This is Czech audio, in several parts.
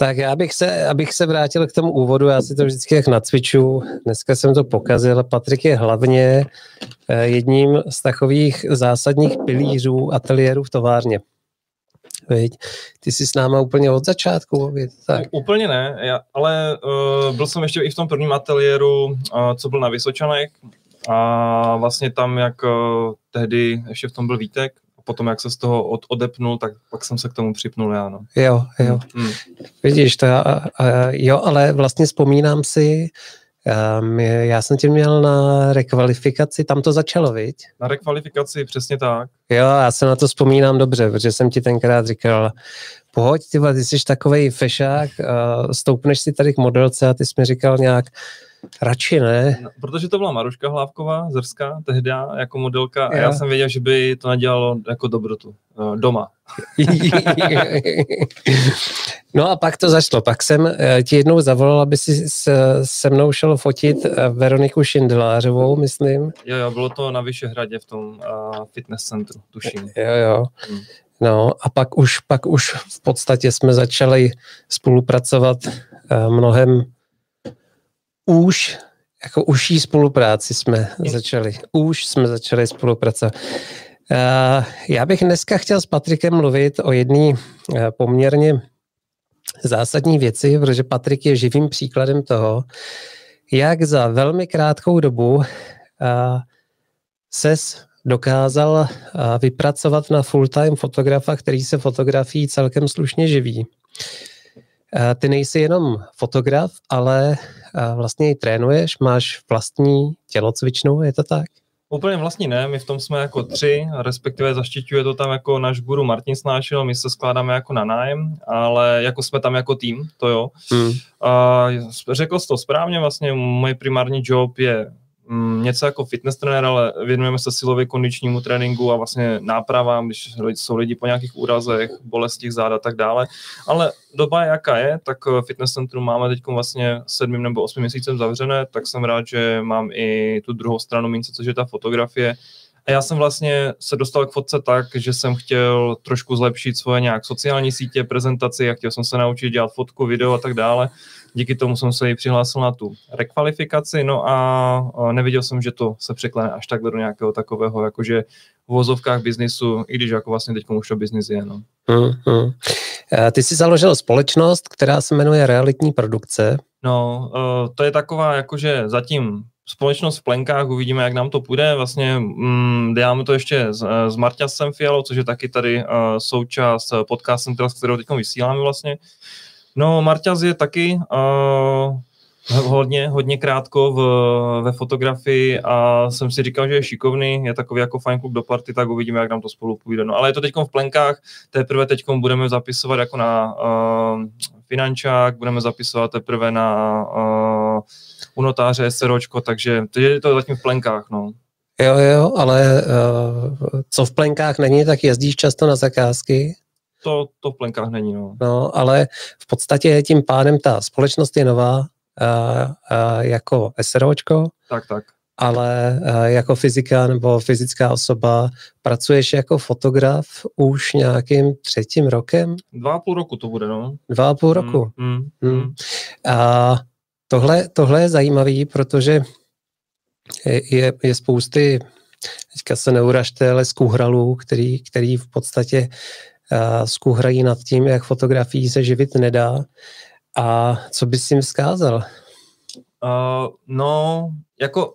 Tak já bych se, abych se vrátil k tomu úvodu, já si to vždycky jak nacviču, dneska jsem to pokazil, Patrik je hlavně eh, jedním z takových zásadních pilířů ateliéru v továrně. Veď? Ty jsi s náma úplně od začátku. Věď, tak. Úplně ne, já, ale uh, byl jsem ještě i v tom prvním ateliéru, uh, co byl na Vysočanech a vlastně tam, jak uh, tehdy ještě v tom byl Vítek, potom, jak se z toho od, odepnul, tak pak jsem se k tomu připnul já. No. Jo, jo. Hmm. Vidíš to, a, a, jo, ale vlastně vzpomínám si, um, já jsem tě měl na rekvalifikaci, tam to začalo, viď? Na rekvalifikaci, přesně tak. Jo, já se na to vzpomínám dobře, protože jsem ti tenkrát říkal, pohoď, ty, ty jsi takovej fešák, uh, stoupneš si tady k modelce a ty jsi mi říkal nějak, Radši ne. No, protože to byla Maruška Hlávková, Zrská, tehdy jako modelka a já jsem věděl, že by to nedělalo jako dobrotu eh, doma. no a pak to začalo. Pak jsem eh, ti jednou zavolal, aby si se, se mnou šel fotit eh, Veroniku Šindlářovou, myslím. Jo, jo, bylo to na Vyšehradě v tom uh, fitness centru, tuším. Jo, jo. Hmm. No a pak už, pak už v podstatě jsme začali spolupracovat uh, mnohem už jako užší spolupráci jsme začali. Už jsme začali spolupracovat. Uh, já bych dneska chtěl s Patrikem mluvit o jedné uh, poměrně zásadní věci, protože Patrik je živým příkladem toho, jak za velmi krátkou dobu uh, ses dokázal vypracovat na full-time fotografa, který se fotografií celkem slušně živí. Ty nejsi jenom fotograf, ale vlastně i trénuješ, máš vlastní tělocvičnu, je to tak? Úplně vlastně ne, my v tom jsme jako tři, respektive zaštiťuje to tam jako náš guru Martin Snášil, my se skládáme jako na nájem, ale jako jsme tam jako tým, to jo. Hmm. A řekl jsi to správně, vlastně můj primární job je něco jako fitness trenér, ale věnujeme se silově kondičnímu tréninku a vlastně nápravám, když jsou lidi po nějakých úrazech, bolestích záda a tak dále. Ale doba, jaká je, tak eh, fitness centrum máme teď vlastně sedmým nebo osmi měsícem zavřené, tak jsem rád, že mám i tu druhou stranu mince, což je ta fotografie. Já jsem vlastně se dostal k fotce tak, že jsem chtěl trošku zlepšit svoje nějak sociální sítě, prezentaci a chtěl jsem se naučit dělat fotku, video a tak dále díky tomu jsem se i přihlásil na tu rekvalifikaci, no a neviděl jsem, že to se překlene až takhle do nějakého takového, jakože v vozovkách biznisu, i když jako vlastně teď už to biznis je. No. Hmm. Ty jsi založil společnost, která se jmenuje Realitní produkce. No, to je taková jakože zatím společnost v plenkách, uvidíme, jak nám to půjde. Vlastně mm, děláme to ještě s, s Marťasem Fialou, což je taky tady uh, součást podcastem, s kterou teď vysíláme vlastně. No, Marťaz je taky uh, hodně, hodně krátko v, ve fotografii a jsem si říkal, že je šikovný, je takový jako fajn klub do party, tak uvidíme, jak nám to spolu půjde. No, ale je to teď v plenkách, teprve teď budeme zapisovat jako na uh, finančák, budeme zapisovat teprve na uh, u notáře SROčko, takže je to zatím v plenkách, no. Jo, jo, ale uh, co v plenkách není, tak jezdíš často na zakázky? to, to v plenkách není. No. no, ale v podstatě tím pádem ta společnost je nová jako SROčko. Tak, tak. Ale uh, jako fyzika nebo fyzická osoba pracuješ jako fotograf už nějakým třetím rokem? Dva a půl roku to bude, no. Dva a půl roku. Mm, mm, mm. A tohle, tohle je zajímavý, protože je, je, je spousty teďka se neuražte, ale z kůhralů, který, který v podstatě skuhrají nad tím, jak fotografií se živit nedá. A co bys jim vzkázal? Uh, no, jako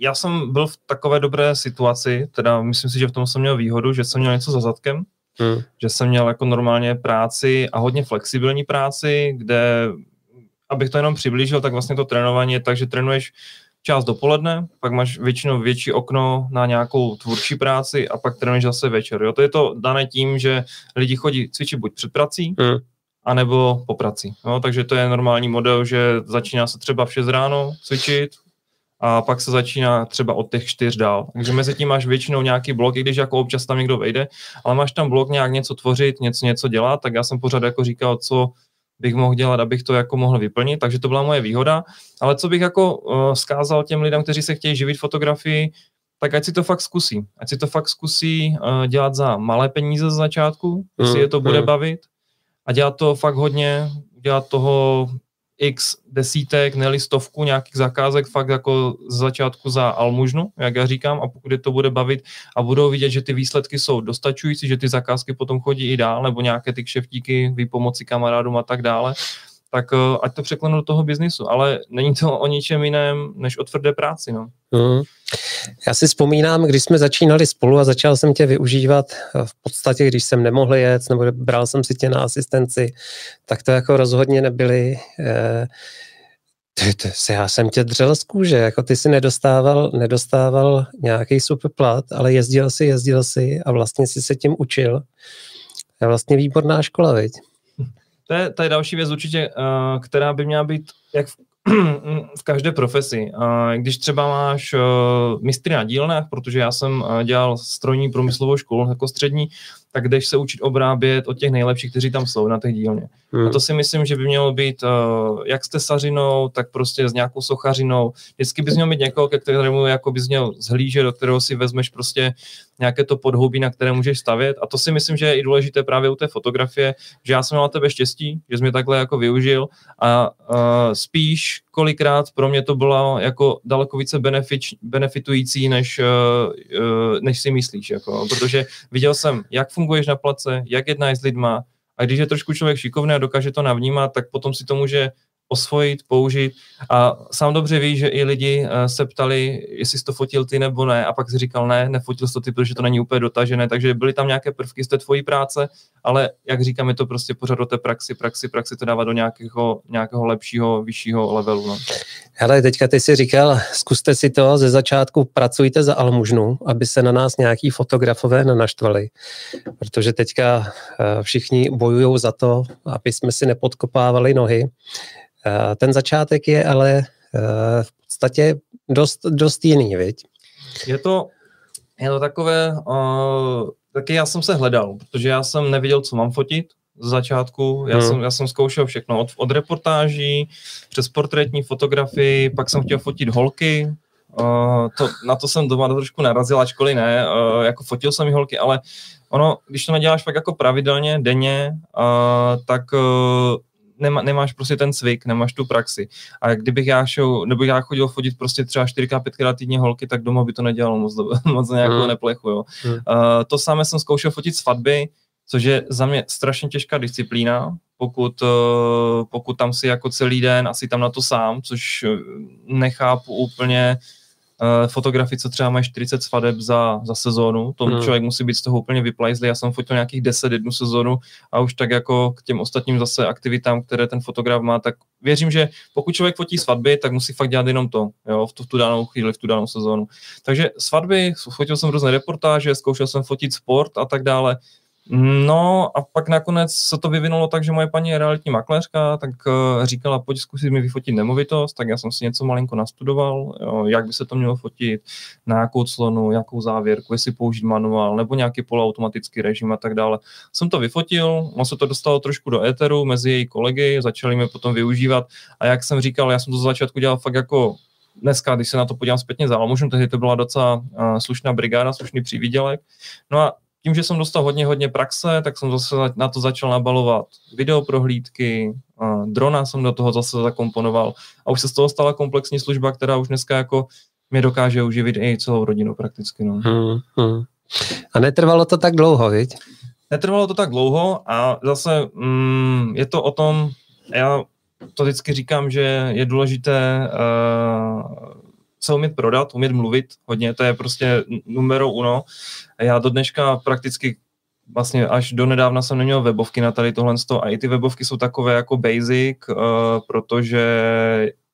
já jsem byl v takové dobré situaci, teda myslím si, že v tom jsem měl výhodu, že jsem měl něco za zadkem, hmm. že jsem měl jako normálně práci a hodně flexibilní práci, kde, abych to jenom přiblížil, tak vlastně to trénování je tak, že trénuješ část dopoledne, pak máš většinou větší okno na nějakou tvůrčí práci a pak trénuješ zase večer. Jo? To je to dané tím, že lidi chodí cvičit buď před prací, mm. Anebo po praci. Jo? Takže to je normální model, že začíná se třeba v 6 ráno cvičit, a pak se začíná třeba od těch čtyř dál. Takže mezi tím máš většinou nějaký blok, i když jako občas tam někdo vejde, ale máš tam blok nějak něco tvořit, něco, něco dělat, tak já jsem pořád jako říkal, co bych mohl dělat, abych to jako mohl vyplnit, takže to byla moje výhoda. Ale co bych jako uh, zkázal těm lidem, kteří se chtějí živit fotografii, tak ať si to fakt zkusí. Ať si to fakt zkusí uh, dělat za malé peníze z začátku, jestli mm, je to bude mm. bavit, a dělat to fakt hodně, udělat toho x desítek, ne stovku nějakých zakázek fakt jako z začátku za almužnu, jak já říkám, a pokud je to bude bavit a budou vidět, že ty výsledky jsou dostačující, že ty zakázky potom chodí i dál, nebo nějaké ty kšeftíky, výpomoci kamarádům a tak dále, tak uh, ať to překlenu do toho biznisu, ale není to o ničem jiném, než o tvrdé práci. No. Mm. Já si vzpomínám, když jsme začínali spolu a začal jsem tě využívat eh, v podstatě, když jsem nemohl jet, nebo bral jsem si tě na asistenci, tak to jako rozhodně nebyly eh, já jsem tě dřel z kůže, jako ty si nedostával, nedostával nějaký super plat, ale jezdil si, jezdil si a vlastně si se tím učil. Je vlastně výborná škola, viď? To je, to je další věc určitě, uh, která by měla být jak v, v každé profesi. Uh, když třeba máš uh, mistry na dílnách, protože já jsem dělal strojní průmyslovou školu jako střední, tak jdeš se učit obrábět od těch nejlepších, kteří tam jsou na těch dílně. Hmm. A to si myslím, že by mělo být uh, jak s tesařinou, tak prostě s nějakou sochařinou. Vždycky bys měl mít někoho, ke kterému jako bys měl zhlížet, do kterého si vezmeš prostě nějaké to podhoubí, na které můžeš stavět. A to si myslím, že je i důležité právě u té fotografie, že já jsem měl na tebe štěstí, že jsi mě takhle jako využil a uh, spíš kolikrát pro mě to bylo jako daleko více benefit, benefitující, než, uh, uh, než si myslíš. Jako, protože viděl jsem, jak funguješ na place, jak jednáš s lidma a když je trošku člověk šikovný a dokáže to navnímat, tak potom si to může osvojit, použít a sám dobře ví, že i lidi eh, se ptali, jestli jsi to fotil ty nebo ne a pak si říkal ne, nefotil jsi to ty, protože to není úplně dotažené, takže byly tam nějaké prvky z té tvojí práce, ale jak říkám, je to prostě pořád do té praxi, praxi, praxi to dává do nějakého, nějakého lepšího, vyššího levelu. No. Hele, teďka ty si říkal, zkuste si to, ze začátku pracujte za almužnu, aby se na nás nějaký fotografové nenaštvali, protože teďka eh, všichni bojují za to, aby jsme si nepodkopávali nohy. Eh, ten začátek je ale eh, v podstatě dost, dost jiný, viď? Je to, je to takové, uh, taky já jsem se hledal, protože já jsem nevěděl, co mám fotit z začátku. Já, hmm. jsem, já jsem zkoušel všechno od, od reportáží přes portrétní fotografii, pak jsem chtěl fotit holky, Uh, to, na to jsem doma trošku narazil, ačkoliv ne, uh, jako fotil jsem i holky, ale ono, když to neděláš fakt jako pravidelně, denně, uh, tak uh, nemá, nemáš prostě ten cvik, nemáš tu praxi. A kdybych já šel, nebo já chodil fotit prostě třeba 4x, 5 týdně holky, tak doma by to nedělalo moc, moc nějakou hmm. neplechu. Jo. Hmm. Uh, to samé jsem zkoušel fotit svatby, což je za mě strašně těžká disciplína, pokud, uh, pokud tam si jako celý den asi tam na to sám, což nechápu úplně, uh, fotografii, co třeba mají 40 svadeb za, za sezónu, to hmm. člověk musí být z toho úplně vyplajzlý. Já jsem fotil nějakých 10 jednu sezónu a už tak jako k těm ostatním zase aktivitám, které ten fotograf má, tak věřím, že pokud člověk fotí svatby, tak musí fakt dělat jenom to, jo, v tu, v tu danou chvíli, v tu danou sezónu. Takže svatby, fotil jsem různé reportáže, zkoušel jsem fotit sport a tak dále. No a pak nakonec se to vyvinulo tak, že moje paní je realitní makléřka, tak uh, říkala, pojď zkusit mi vyfotit nemovitost, tak já jsem si něco malinko nastudoval, jo, jak by se to mělo fotit, na jakou clonu, jakou závěrku, jestli použít manuál nebo nějaký poloautomatický režim a tak dále. Jsem to vyfotil, on se to dostalo trošku do éteru mezi její kolegy, začali mi potom využívat a jak jsem říkal, já jsem to za začátku dělal fakt jako dneska, když se na to podívám zpětně za Almužem, tehdy to byla docela uh, slušná brigáda, slušný přívidělek. No a tím, že jsem dostal hodně, hodně praxe, tak jsem zase na to začal nabalovat videoprohlídky, drona jsem do toho zase zakomponoval a už se z toho stala komplexní služba, která už dneska jako mě dokáže uživit i celou rodinu prakticky. No. Hmm, hmm. A netrvalo to tak dlouho, viď? Netrvalo to tak dlouho a zase mm, je to o tom, já to vždycky říkám, že je důležité uh, se umět prodat, umět mluvit hodně, to je prostě numero uno. Já do dneška prakticky vlastně až do nedávna jsem neměl webovky na tady tohle a i ty webovky jsou takové jako basic, uh, protože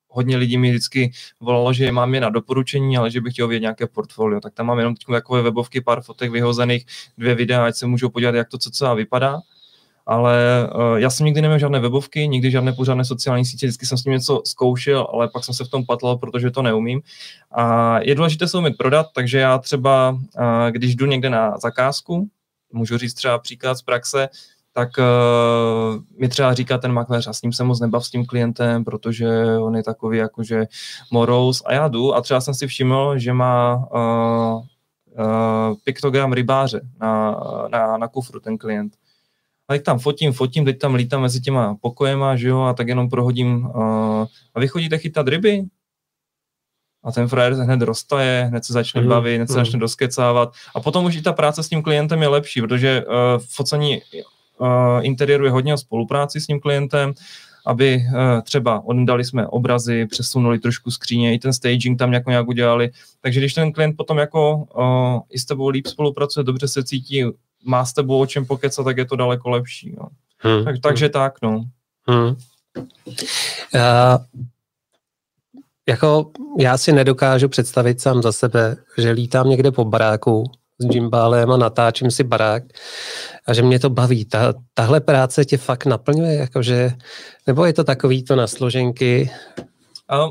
hodně lidí mi vždycky volalo, že mám je na doporučení, ale že bych chtěl vědět nějaké portfolio. Tak tam mám jenom takové webovky, pár fotek vyhozených, dvě videa, ať se můžou podívat, jak to co vypadá ale uh, já jsem nikdy neměl žádné webovky, nikdy žádné pořádné sociální sítě, vždycky jsem s tím něco zkoušel, ale pak jsem se v tom patlal, protože to neumím. A je důležité se umět prodat, takže já třeba, uh, když jdu někde na zakázku, můžu říct třeba příklad z praxe, tak uh, mi třeba říká ten makléř a s ním se moc nebav s tím klientem, protože on je takový jakože morous a já jdu a třeba jsem si všiml, že má uh, uh, piktogram rybáře na, na, na kufru ten klient a teď tam fotím, fotím, teď tam lítám mezi těma pokojema, že jo, a tak jenom prohodím. Uh, a vy chodíte chytat ryby? A ten frajer hned roztaje, hned se začne mm, bavit, hned se mm. začne doskecávat. A potom už i ta práce s tím klientem je lepší, protože uh, focení uh, interiéru je hodně o spolupráci s tím klientem, aby uh, třeba oddali jsme obrazy, přesunuli trošku skříně, i ten staging tam nějak, nějak udělali. Takže když ten klient potom jako uh, i s tebou líp spolupracuje, dobře se cítí, má s tebou o čem pokecat, tak je to daleko lepší. No. Hmm. Tak, takže hmm. tak, no. Hmm. Uh, jako já si nedokážu představit sám za sebe, že lítám někde po baráku s gimbálem a natáčím si barák a že mě to baví. Ta, tahle práce tě fakt naplňuje, jakože, nebo je to takový to na složenky? A,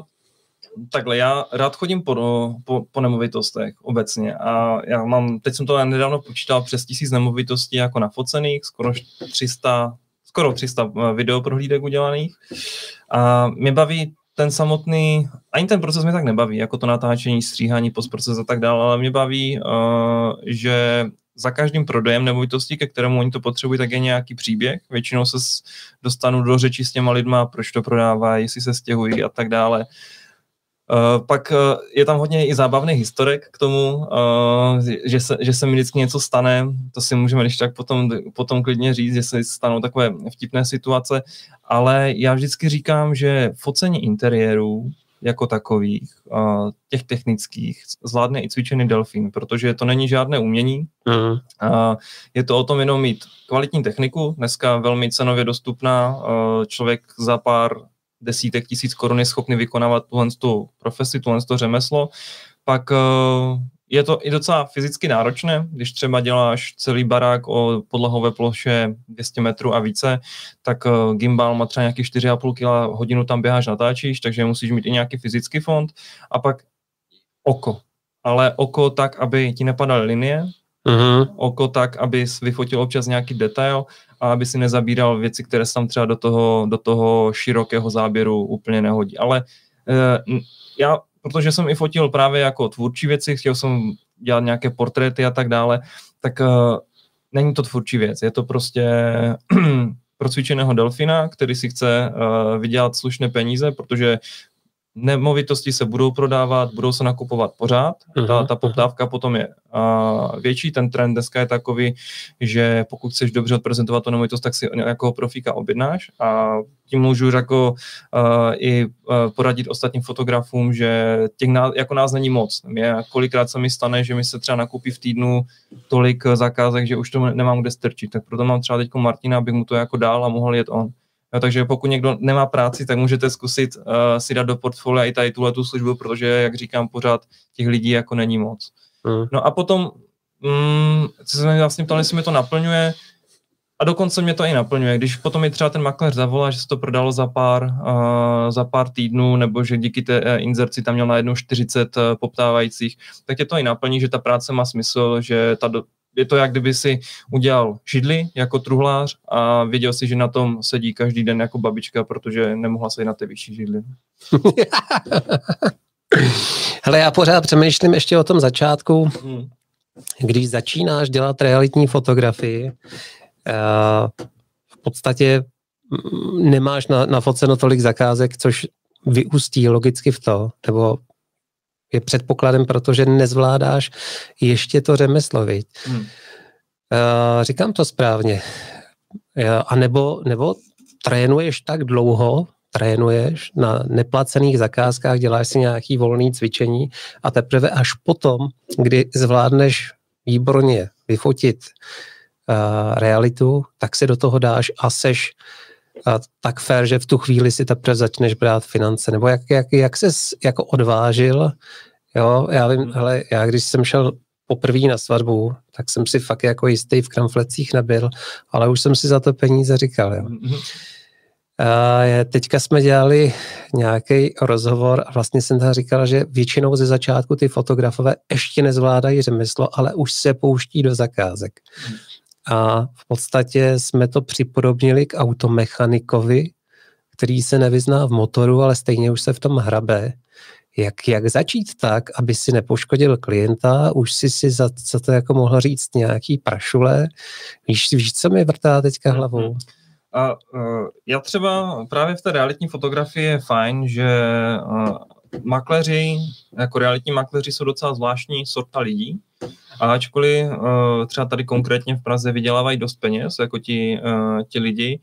takhle, já rád chodím po, po, po nemovitostech obecně a já mám, teď jsem to nedávno počítal přes tisíc nemovitostí jako nafocených, skoro 300, skoro 300 eh, videoprohlídek udělaných. A mě baví ten samotný, ani ten proces mě tak nebaví, jako to natáčení, stříhání, postproces a tak dále, ale mě baví, uh, že za každým prodejem nemovitosti, ke kterému oni to potřebují, tak je nějaký příběh. Většinou se dostanu do řeči s těma lidma, proč to prodávají, jestli se stěhují a tak dále. Uh, pak uh, je tam hodně i zábavných historek k tomu, uh, že, se, že se mi vždycky něco stane, to si můžeme když tak potom, potom klidně říct, že se stanou takové vtipné situace, ale já vždycky říkám, že focení interiérů jako takových, těch technických, zvládne i cvičený delfín, protože to není žádné umění. Uh, je to o tom jenom mít kvalitní techniku, dneska velmi cenově dostupná, člověk za pár desítek tisíc korun je schopný vykonávat tuhle tu profesi, tuhle to řemeslo, pak uh, je to i docela fyzicky náročné, když třeba děláš celý barák o podlahové ploše 200 metrů a více, tak uh, gimbal má třeba nějaký 4,5 kg hodinu tam běháš, natáčíš, takže musíš mít i nějaký fyzický fond a pak oko. Ale oko tak, aby ti nepadaly linie, uh-huh. oko tak, aby vyfotil občas nějaký detail a aby si nezabíral věci, které se tam třeba do toho, do toho širokého záběru úplně nehodí. Ale uh, já protože jsem i fotil právě jako tvůrčí věci, chtěl jsem dělat nějaké portréty a tak dále, tak uh, není to tvůrčí věc, je to prostě pro cvičeného delfina, který si chce uh, vydělat slušné peníze, protože nemovitosti se budou prodávat, budou se nakupovat pořád, uh-huh, ta, mhm, ta mhm. poptávka uh-huh. potom je uh, větší, ten trend dneska je takový, že pokud chceš dobře odprezentovat tu nemovitost, tak si nějakého profíka objednáš a tím můžu jako uh, i uh, poradit ostatním fotografům, že těch ná, jako nás není moc. Mě kolikrát se mi stane, že mi se třeba nakupí v týdnu tolik zakázek, že už to nemám kde strčit, tak proto mám třeba teď Martina, abych mu to jako dál a mohl jet on. No, takže pokud někdo nemá práci, tak můžete zkusit uh, si dát do portfolia i tady tuhle tu službu, protože, jak říkám, pořád těch lidí jako není moc. Mm. No a potom, mm, co se mi vlastně ptali, jestli mi to naplňuje, a dokonce mě to i naplňuje. Když potom mi třeba ten makléř zavolá, že se to prodalo za pár, uh, za pár týdnů, nebo že díky té uh, inzerci tam měl najednou 40 uh, poptávajících, tak tě to i naplní, že ta práce má smysl, že ta, do, je to jak kdyby si udělal židli jako truhlář a věděl si, že na tom sedí každý den jako babička, protože nemohla se na té vyšší židli. Hele, já pořád přemýšlím ještě o tom začátku, hmm. když začínáš dělat realitní fotografii, uh, v podstatě mm, nemáš na, nafoceno tolik zakázek, což vyústí logicky v to, nebo je předpokladem, protože nezvládáš ještě to řemeslo, viď? Hmm. Uh, říkám to správně. Uh, a nebo, nebo trénuješ tak dlouho, trénuješ na neplacených zakázkách, děláš si nějaký volný cvičení a teprve až potom, kdy zvládneš výborně vyfotit uh, realitu, tak si do toho dáš a seš uh, tak fér, že v tu chvíli si teprve začneš brát finance, nebo jak, jak, jak ses jako odvážil Jo, já vím, hele, já když jsem šel poprvé na svatbu, tak jsem si fakt jako jistý v kramflecích nebyl, ale už jsem si za to peníze říkal. Jo. A teďka jsme dělali nějaký rozhovor a vlastně jsem tam říkal, že většinou ze začátku ty fotografové ještě nezvládají řemeslo, ale už se pouští do zakázek. A v podstatě jsme to připodobnili k automechanikovi, který se nevyzná v motoru, ale stejně už se v tom hrabe jak, jak začít tak, aby si nepoškodil klienta, už si si za, za to jako mohl říct nějaký prašule. Víš, víš co mi vrtá teďka mhm. hlavou? A uh, já třeba právě v té realitní fotografii je fajn, že uh, makléři, jako realitní makléři jsou docela zvláštní sorta lidí, a ačkoliv uh, třeba tady konkrétně v Praze vydělávají dost peněz, jako ti, uh, ti lidi,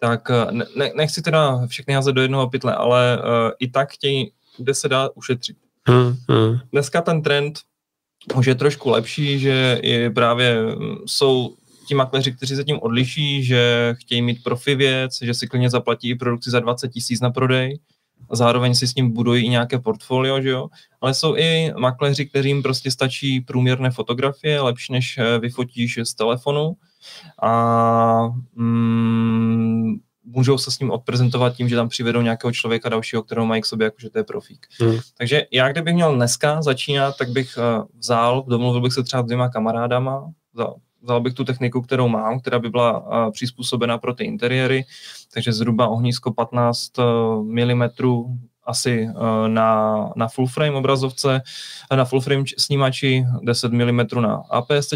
tak ne, nechci teda všechny házet do jednoho pytle, ale uh, i tak chtějí, kde se dá ušetřit. Hmm, hmm. Dneska ten trend už je trošku lepší, že je právě jsou ti makléři, kteří se tím odliší, že chtějí mít profi věc, že si klidně zaplatí produkci za 20 tisíc na prodej, a zároveň si s ním budují i nějaké portfolio, že jo? Ale jsou i makléři, kterým prostě stačí průměrné fotografie, lepší než eh, vyfotíš z telefonu a mm, můžou se s ním odprezentovat tím, že tam přivedou nějakého člověka dalšího, kterého mají k sobě, jakože to je profík. Hmm. Takže já, kdybych měl dneska začínat, tak bych uh, vzal, domluvil bych se třeba s dvěma kamarádama, vzal, vzal bych tu techniku, kterou mám, která by byla přizpůsobena pro ty interiéry, takže zhruba ohnisko 15 mm asi na, na full frame obrazovce, na full frame snímači 10 mm na APS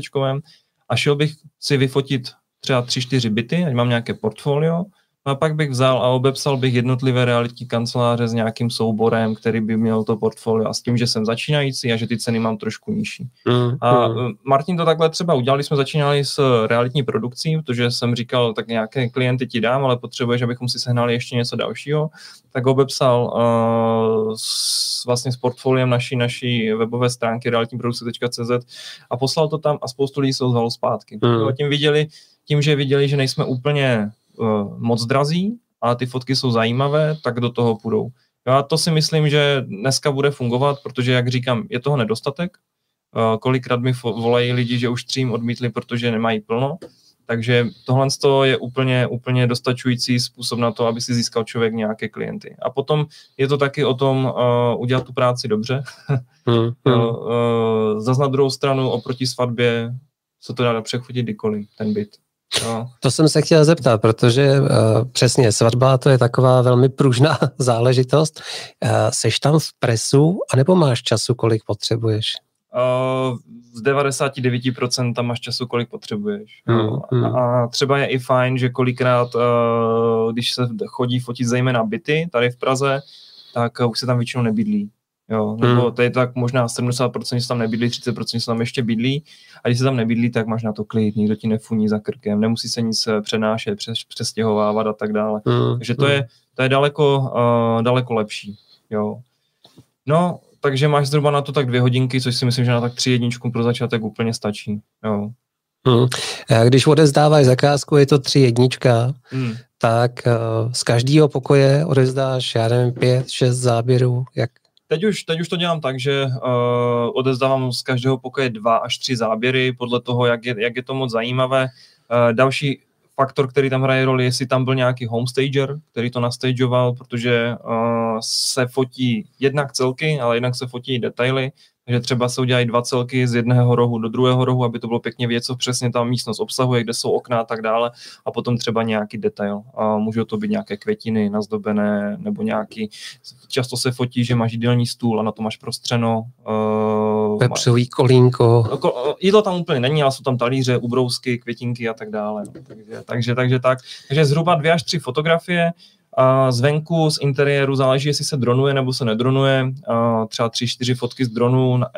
a šel bych si vyfotit třeba 3-4 byty, ať mám nějaké portfolio, a pak bych vzal a obepsal bych jednotlivé realitní kanceláře s nějakým souborem, který by měl to portfolio a s tím, že jsem začínající a že ty ceny mám trošku nižší. Mm, a mm. Martin to takhle třeba udělali, jsme začínali s realitní produkcí, protože jsem říkal, tak nějaké klienty ti dám, ale potřebuješ, abychom si sehnali ještě něco dalšího, tak obepsal uh, s, vlastně s portfoliem naší, naší webové stránky realitníprodukce.cz a poslal to tam a spoustu lidí se ozvalo zpátky. Mm. A tím viděli, tím, že viděli, že nejsme úplně uh, moc drazí, ale ty fotky jsou zajímavé, tak do toho půjdou. Já to si myslím, že dneska bude fungovat, protože, jak říkám, je toho nedostatek. Uh, kolikrát mi volají lidi, že už třím odmítli, protože nemají plno. Takže tohle je úplně, úplně dostačující způsob na to, aby si získal člověk nějaké klienty. A potom je to taky o tom uh, udělat tu práci dobře. hmm, hmm. uh, zas na druhou stranu oproti svatbě se to dá přechodit kdykoliv, ten byt. No. To jsem se chtěl zeptat, protože uh, přesně svatba to je taková velmi pružná záležitost. Uh, seš tam v presu, anebo máš času, kolik potřebuješ? Uh, z 99% tam máš času, kolik potřebuješ. Hmm, hmm. A třeba je i fajn, že kolikrát, uh, když se chodí fotit zejména byty tady v Praze, tak už se tam většinou nebydlí. Jo, nebo hmm. to je tak možná 70% že tam nebydlí, 30% že tam ještě bydlí a když se tam nebydlí, tak máš na to klid, nikdo ti nefuní za krkem, nemusí se nic eh, přenášet, přes, přestěhovávat a tak dále. Hmm. Takže to hmm. je, to je daleko, uh, daleko lepší. Jo. No, takže máš zhruba na to tak dvě hodinky, což si myslím, že na tak tři jedničku pro začátek úplně stačí. Jo. Hmm. Když odezdáváš zakázku, je to tři jednička, hmm. tak uh, z každého pokoje odezdáš, já nevím, pět, šest záběrů, jak Teď už, teď už to dělám tak, že uh, odezdávám z každého pokoje dva až tři záběry, podle toho, jak je, jak je to moc zajímavé. Uh, další faktor, který tam hraje roli, jestli tam byl nějaký homestager, který to nastageoval, protože uh, se fotí jednak celky, ale jednak se fotí detaily, že třeba se udělají dva celky z jedného rohu do druhého rohu, aby to bylo pěkně věc, co přesně ta místnost obsahuje, kde jsou okna a tak dále, a potom třeba nějaký detail. A můžou to být nějaké květiny nazdobené, nebo nějaký, často se fotí, že máš jídelní stůl a na to máš prostřeno. Uh, Pepřový kolínko. No, jídlo tam úplně není, ale jsou tam talíře, ubrousky, květinky a tak dále. No, takže, takže, takže tak. Takže zhruba dvě až tři fotografie, a zvenku, z interiéru záleží, jestli se dronuje nebo se nedronuje. A třeba tři, čtyři fotky z dronu na,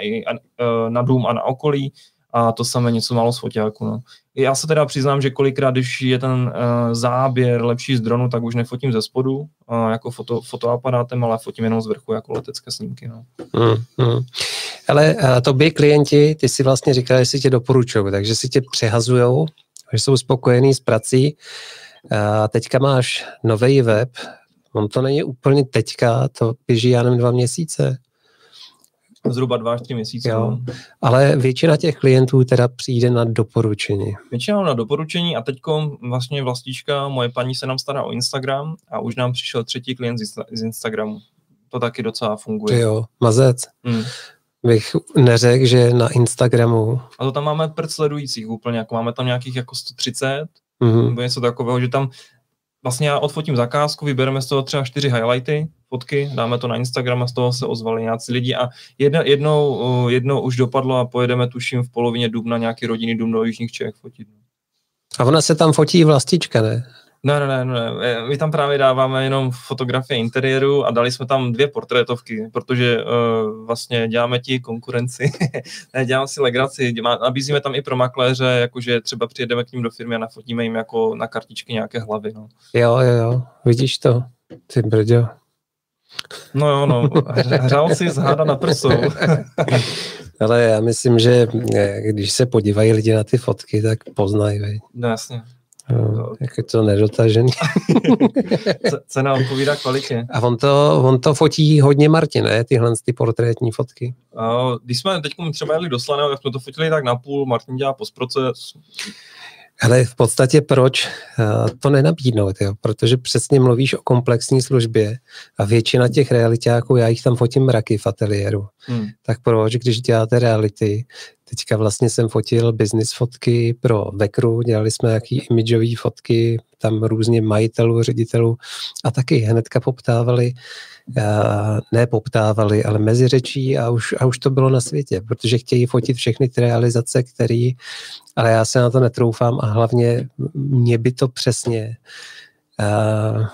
na dům a na okolí a to samé něco málo z foťáku. No. Já se teda přiznám, že kolikrát, když je ten uh, záběr lepší z dronu, tak už nefotím ze spodu uh, jako foto, fotoaparátem, ale fotím jenom z vrchu jako letecké snímky. No. Hmm, hmm. Ale uh, to by klienti, ty si vlastně říkali, že si tě doporučují, takže si tě přehazujou, že jsou spokojení s prací. A teďka máš nový web, on to není úplně teďka, to běží já nevím dva měsíce. Zhruba dva až tři měsíce. Jo. No. Ale většina těch klientů teda přijde na doporučení. Většina na doporučení a teď vlastně vlastička, moje paní se nám stará o Instagram a už nám přišel třetí klient z Instagramu. To taky docela funguje. Jo, mazec. Hmm bych neřekl, že na Instagramu. A to tam máme prd sledujících úplně, jako máme tam nějakých jako 130 mm-hmm. nebo něco takového, že tam vlastně já odfotím zakázku, vybereme z toho třeba čtyři highlighty, fotky, dáme to na Instagram a z toho se ozvali nějací lidi a jedna, jednou, jednou už dopadlo a pojedeme tuším v polovině dubna nějaký rodinný dům do Jižních Čech fotit. A ona se tam fotí vlastička, ne? Ne, ne, ne, ne, my tam právě dáváme jenom fotografie interiéru a dali jsme tam dvě portrétovky, protože uh, vlastně děláme ti konkurenci, ne, děláme si legraci, nabízíme tam i pro makléře, jakože třeba přijedeme k ním do firmy a nafotíme jim jako na kartičky nějaké hlavy. No. Jo, jo, jo, vidíš to, ty brďo. No jo, no, hřál si z háda na prsou. Ale já myslím, že eh, když se podívají lidi na ty fotky, tak poznají. No jasně. No, jak je to nedotažený. Cena odpovídá kvalitě. A on to, on to fotí hodně Martin, ne? Tyhle ty portrétní fotky. A když jsme teď třeba jeli do Slaného, tak jsme to fotili tak na půl, Martin dělá postproces. Ale v podstatě proč eh, to nenabídnout, jo? protože přesně mluvíš o komplexní službě a většina těch realitáků, já jich tam fotím mraky v ateliéru, hmm. tak proč, když děláte reality, teďka vlastně jsem fotil business fotky pro Vekru, dělali jsme jaký imidžové fotky, tam různě majitelů, ředitelů a taky hnedka poptávali, ne poptávali, ale mezi řečí a už, a už to bylo na světě, protože chtějí fotit všechny ty realizace, které, ale já se na to netroufám a hlavně mě by to přesně uh,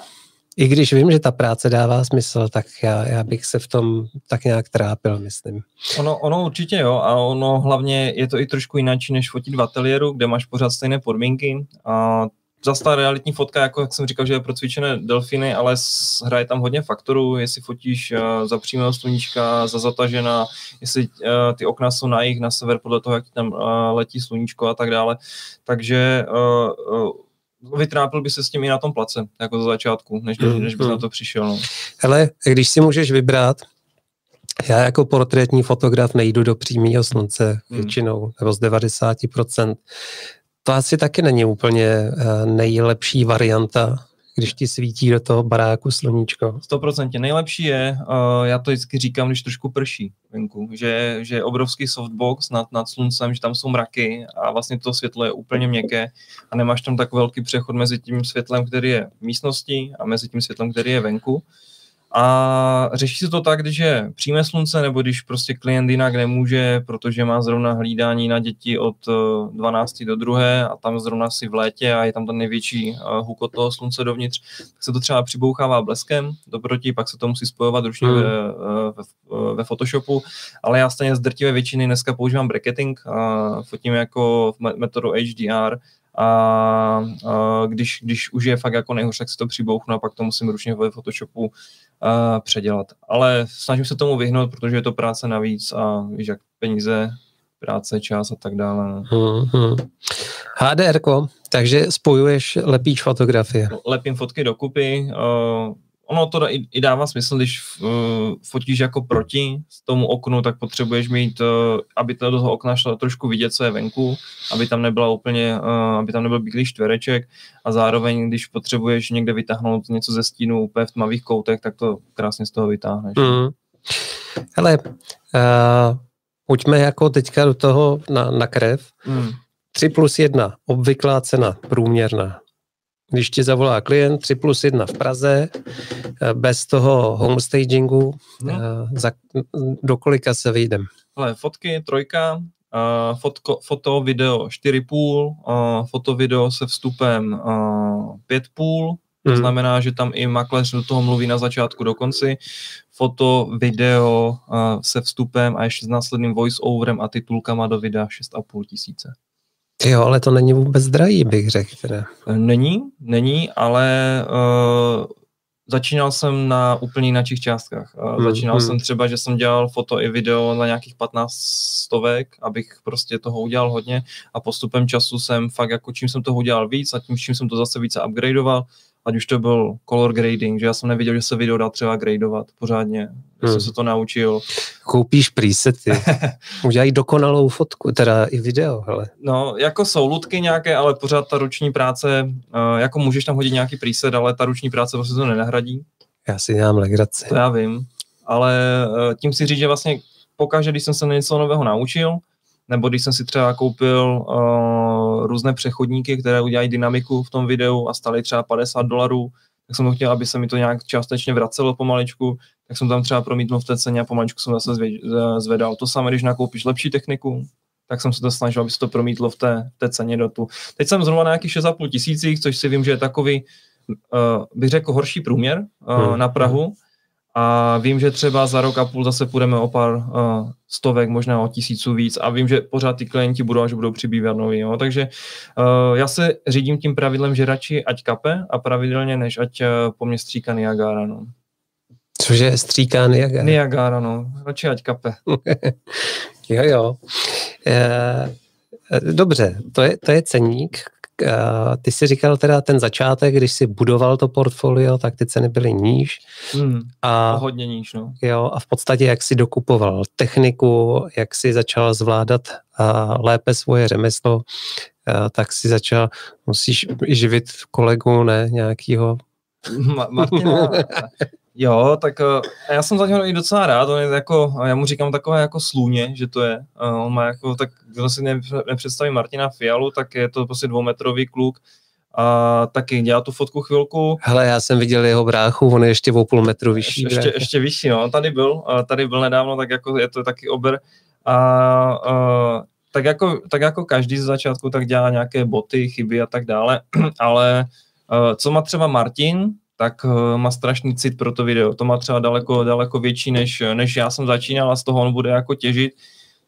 i když vím, že ta práce dává smysl, tak já, já bych se v tom tak nějak trápil, myslím. Ono, ono určitě jo, a ono hlavně je to i trošku jinak, než fotit v ateliéru, kde máš pořád stejné podmínky a zase ta realitní fotka, jako jak jsem říkal, že je pro cvičené delfiny, ale hraje tam hodně faktorů, jestli fotíš uh, za přímého sluníčka, za zatažena, jestli uh, ty okna jsou na jich, na sever, podle toho, jak tam uh, letí sluníčko a tak dále. Takže vytrápil by se s tím i na tom place, jako za začátku, než, mm, než bys mm. na to přišel. No. Hele, když si můžeš vybrat, já jako portrétní fotograf nejdu do přímého slunce mm. většinou, nebo z 90%. To asi taky není úplně eh, nejlepší varianta, když ti svítí do toho baráku sluníčko. 100% nejlepší je, uh, já to vždycky říkám, když trošku prší venku, že, že je obrovský softbox nad, nad sluncem, že tam jsou mraky a vlastně to světlo je úplně měkké a nemáš tam tak velký přechod mezi tím světlem, který je v místnosti a mezi tím světlem, který je venku. A řeší se to tak, když je přímé slunce, nebo když prostě klient jinak nemůže, protože má zrovna hlídání na děti od 12 eh, do 2 a tam zrovna si v létě a je tam ten největší eh, huk od toho slunce dovnitř, tak se to třeba přibouchává bleskem doproti, pak se to musí spojovat ručně hmm. ve, eh, ve, ve Photoshopu, ale já stejně z drtivé většiny dneska používám bracketing, a fotím jako metodu HDR, a, a když, když už je fakt jako nejhorší, tak si to přibouchnu a pak to musím ručně ve Photoshopu a, předělat. Ale snažím se tomu vyhnout, protože je to práce navíc a víš, jak peníze, práce, čas a tak dále. Hmm, hmm. HDR, takže spojuješ, lepíš fotografie. Lepím fotky dokupy, uh, ono to i, i dává smysl, když uh, fotíš jako proti tomu oknu, tak potřebuješ mít, uh, aby to do toho okna šlo trošku vidět, co je venku, aby tam nebyla úplně, uh, aby tam nebyl bílý čtvereček a zároveň, když potřebuješ někde vytáhnout něco ze stínu úplně v tmavých koutech, tak to krásně z toho vytáhneš. Mm. Hele, uh, pojďme jako teďka do toho na, na krev. Mm. 3 plus 1, obvyklá cena, průměrná když ti zavolá klient 3 plus 1 v Praze, eh, bez toho homestagingu, no. Eh, za, do kolika se vyjdem? Ale fotky, trojka, uh, fotko, foto, video 4,5, uh, foto, video se vstupem uh, 5,5, to hmm. znamená, že tam i makléř do toho mluví na začátku do konci. Foto, video uh, se vstupem a ještě s následným voice-overem a titulkama do videa 6,5 tisíce. Jo, ale to není vůbec drahý, bych řekl. Teda. Není, není, ale uh, začínal jsem na úplně jiných částkách. Uh, hmm, začínal hmm. jsem třeba, že jsem dělal foto i video na nějakých 15 stovek, abych prostě toho udělal hodně a postupem času jsem fakt jako čím jsem toho udělal víc a tím, čím jsem to zase více upgradeoval, ať už to byl color grading, že já jsem neviděl, že se video dá třeba gradovat pořádně, hmm. jsem se to naučil. Koupíš presety, udělají dokonalou fotku, teda i video, hele. No, jako jsou lutky nějaké, ale pořád ta ruční práce, uh, jako můžeš tam hodit nějaký preset, ale ta ruční práce vlastně to nenahradí. Já si dělám legraci. To já vím, ale uh, tím si říct, že vlastně pokaždé, když jsem se něco nového naučil, nebo když jsem si třeba koupil uh, různé přechodníky, které udělají dynamiku v tom videu a staly třeba 50 dolarů, tak jsem to chtěl, aby se mi to nějak částečně vracelo pomaličku, tak jsem tam třeba promítnul v té ceně a pomaličku jsem zase zvedal. To samé, když nakoupíš lepší techniku, tak jsem se to snažil, aby se to promítlo v té, v té ceně do tu. Teď jsem zrovna na nějakých 6,5 tisících, což si vím, že je takový, uh, bych řekl, horší průměr uh, hmm. na Prahu. Hmm. A vím, že třeba za rok a půl zase půjdeme o pár uh, stovek, možná o tisíců víc a vím, že pořád ty klienti budou, až budou přibývat noví. Jo? Takže uh, já se řídím tím pravidlem, že radši ať kape a pravidelně, než ať uh, po mně stříká Niagara. No. Cože stříká Niagara? Niagara, no. Radši ať kape. jo, jo. E, dobře, to je, to je ceník, ty jsi říkal teda ten začátek, když jsi budoval to portfolio, tak ty ceny byly níž. Hmm, a hodně níž, no. Jo, a v podstatě jak jsi dokupoval techniku, jak jsi začal zvládat a lépe svoje řemeslo, a tak si začal, musíš živit kolegu, ne, nějakýho Ma- Martina, Jo, tak uh, já jsem za něho i docela rád, on je jako, já mu říkám takové jako slůně, že to je, uh, on má jako, tak kdo si nepředstaví Martina Fialu, tak je to prostě dvoumetrový kluk, a taky dělá tu fotku chvilku. Hele, já jsem viděl jeho bráchu, on je ještě o půl metru vyšší. Ještě, ještě, ještě vyšší, no, tady byl, tady byl nedávno, tak jako je to taky ober. A uh, tak jako, tak jako každý z začátku, tak dělá nějaké boty, chyby a tak dále, ale uh, co má třeba Martin, tak uh, má strašný cit pro to video. To má třeba daleko, daleko větší, než, než já jsem začínal a z toho on bude jako těžit.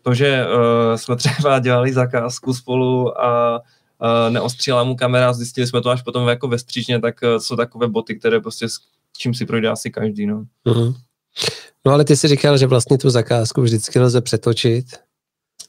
To, že uh, jsme třeba dělali zakázku spolu a uh, neostříla mu kamera, zjistili jsme to až potom jako ve stříčně, tak uh, jsou takové boty, které prostě s čím si projde asi každý. No. Uh-huh. no ale ty si říkal, že vlastně tu zakázku vždycky lze přetočit.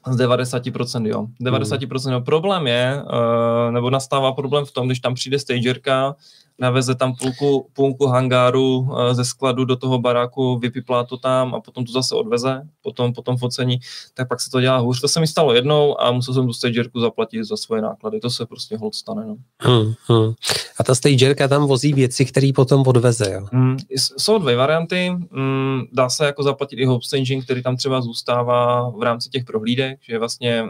Z 90% jo. 90% jo. Problém je, uh, nebo nastává problém v tom, když tam přijde stagerka, naveze tam půlku, půlku hangáru eh, ze skladu do toho baráku, vypiplá to tam a potom to zase odveze, potom, potom focení, tak pak se to dělá hůř. To se mi stalo jednou a musel jsem tu stagerku zaplatit za svoje náklady. To se prostě hold stane. No. Hmm, hmm. A ta stagerka tam vozí věci, které potom odveze, jo? Hmm, jsou dvě varianty. Hmm, dá se jako zaplatit i hostaging, který tam třeba zůstává v rámci těch prohlídek, že vlastně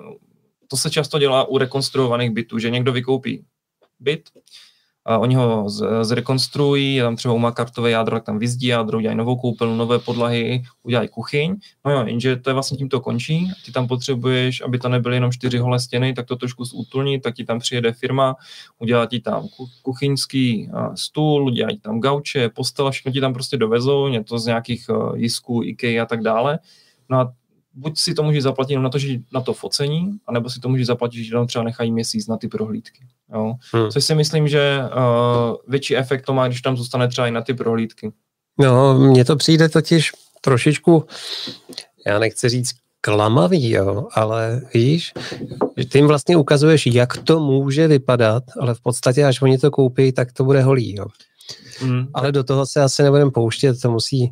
to se často dělá u rekonstruovaných bytů, že někdo vykoupí byt, a oni ho z, zrekonstruují, tam třeba umá kartové jádro, tak tam vyzdí jádro, udělají novou koupelnu, nové podlahy, udělají kuchyň. No jo, jenže to je vlastně tím to končí. Ty tam potřebuješ, aby to nebyly jenom čtyři holé stěny, tak to trošku zútulní, tak ti tam přijede firma, udělá ti tam kuchyňský stůl, udělají tam gauče, postele, všechno ti tam prostě dovezou, něco z nějakých jisků, IKEA a tak dále. No a buď si to může zaplatit na to, že na to focení, anebo si to může zaplatit, že tam třeba nechají měsíc na ty prohlídky. Jo? Hmm. Což si myslím, že uh, větší efekt to má, když tam zůstane třeba i na ty prohlídky. No, mně to přijde totiž trošičku, já nechci říct klamavý, jo, ale víš, že ty jim vlastně ukazuješ, jak to může vypadat, ale v podstatě, až oni to koupí, tak to bude holý, jo. Hmm. Ale do toho se asi nebudeme pouštět, to musí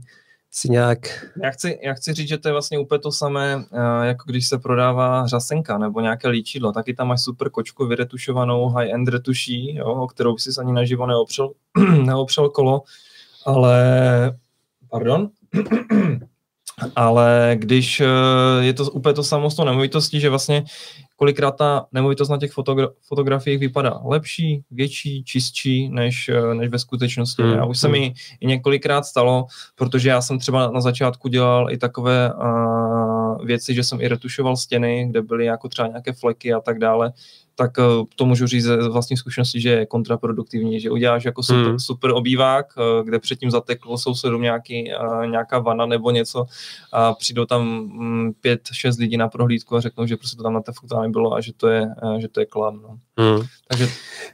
si nějak... Já chci, já chci říct, že to je vlastně úplně to samé, eh, jako když se prodává řasenka nebo nějaké líčidlo, taky tam máš super kočku vyretušovanou high-end retuší, jo, o kterou si ani naživo neopřel, neopřel kolo, ale pardon, ale když eh, je to úplně to samo s tou nemovitostí, že vlastně kolikrát ta nemovitost na těch fotogra- fotografiích vypadá lepší, větší, čistší než, eh, než ve skutečnosti. Hmm. A už se hmm. mi i několikrát stalo, protože já jsem třeba na začátku dělal i takové uh, věci, že jsem i retušoval stěny, kde byly jako třeba nějaké fleky a tak dále, tak eh, to můžu říct ze vlastní zkušenosti, že je kontraproduktivní, že uděláš jako super, hmm. super obývák, eh, kde předtím zateklo sousedům nějaký, eh, nějaká vana nebo něco a přijdou tam mm, pět, šest lidí na prohlídku a řeknou, že prostě to tam na té fotce nebylo a že to je, že to je klam. No. Hmm. Takže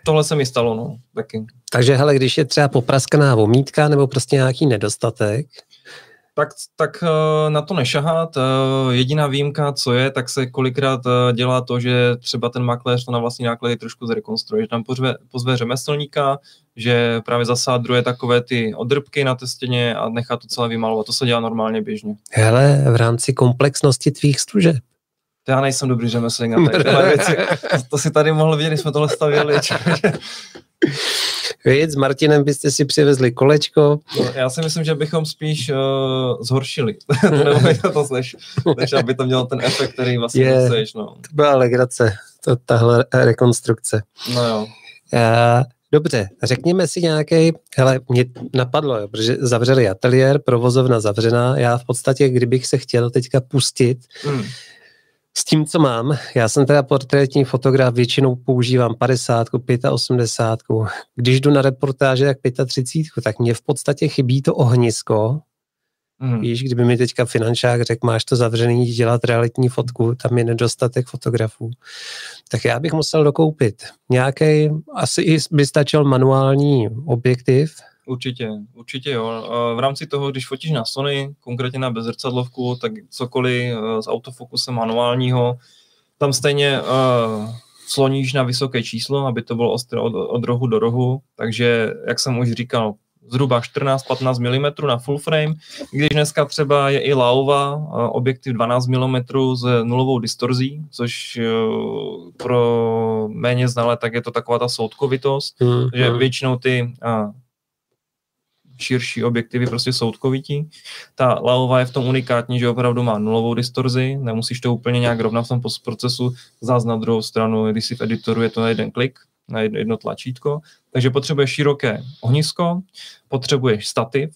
tohle se mi stalo, no, taky. Takže hele, když je třeba popraskaná vomítka nebo prostě nějaký nedostatek, tak, tak eh, na to nešahat. Eh, jediná výjimka, co je, tak se kolikrát eh, dělá to, že třeba ten makléř to na vlastní náklady trošku zrekonstruuje, že tam pozve, pozve řemeslníka, že právě zasádruje takové ty odrbky na té stěně a nechá to celé vymalovat. To se dělá normálně běžně. Hele, v rámci komplexnosti tvých služeb. Já nejsem dobrý řemeslník na věci. To, to si tady mohl vidět, když jsme tohle stavěli. Vy s Martinem byste si přivezli kolečko. No, já si myslím, že bychom spíš uh, zhoršili to to než, než aby to mělo ten efekt, který vlastně je, chceš. No. To byla legrace, to, tahle rekonstrukce. No jo. Uh, Dobře, řekněme si nějaký, hele, mě napadlo, jo, protože zavřeli ateliér, provozovna zavřená, já v podstatě, kdybych se chtěl teďka pustit hmm. S tím, co mám, já jsem teda portrétní fotograf, většinou používám 50, 85, když jdu na reportáže, jak 35, tak mě v podstatě chybí to ohnisko, Mm. Víš, kdyby mi teďka finančák řekl, máš to zavřený, dělat realitní fotku, tam je nedostatek fotografů, tak já bych musel dokoupit nějaký, asi by stačil manuální objektiv. Určitě, určitě jo. V rámci toho, když fotíš na Sony, konkrétně na bezrcadlovku, tak cokoliv eh, s autofokusem manuálního, tam stejně uh, sloníš na vysoké číslo, aby to bylo ostré od, od rohu do rohu, takže, jak jsem už říkal, zhruba 14-15 mm na full frame, když dneska třeba je i Laova, objektiv 12 mm s nulovou distorzí, což pro méně znalé, tak je to taková ta soudkovitost, mm, že mm. většinou ty širší objektivy prostě soudkovití. Ta Laova je v tom unikátní, že opravdu má nulovou distorzi, nemusíš to úplně nějak rovnat v tom postprocesu, zás na druhou stranu, když si v editoru je to na jeden klik, na jedno tlačítko, takže potřebuješ široké ohnisko, potřebuješ stativ,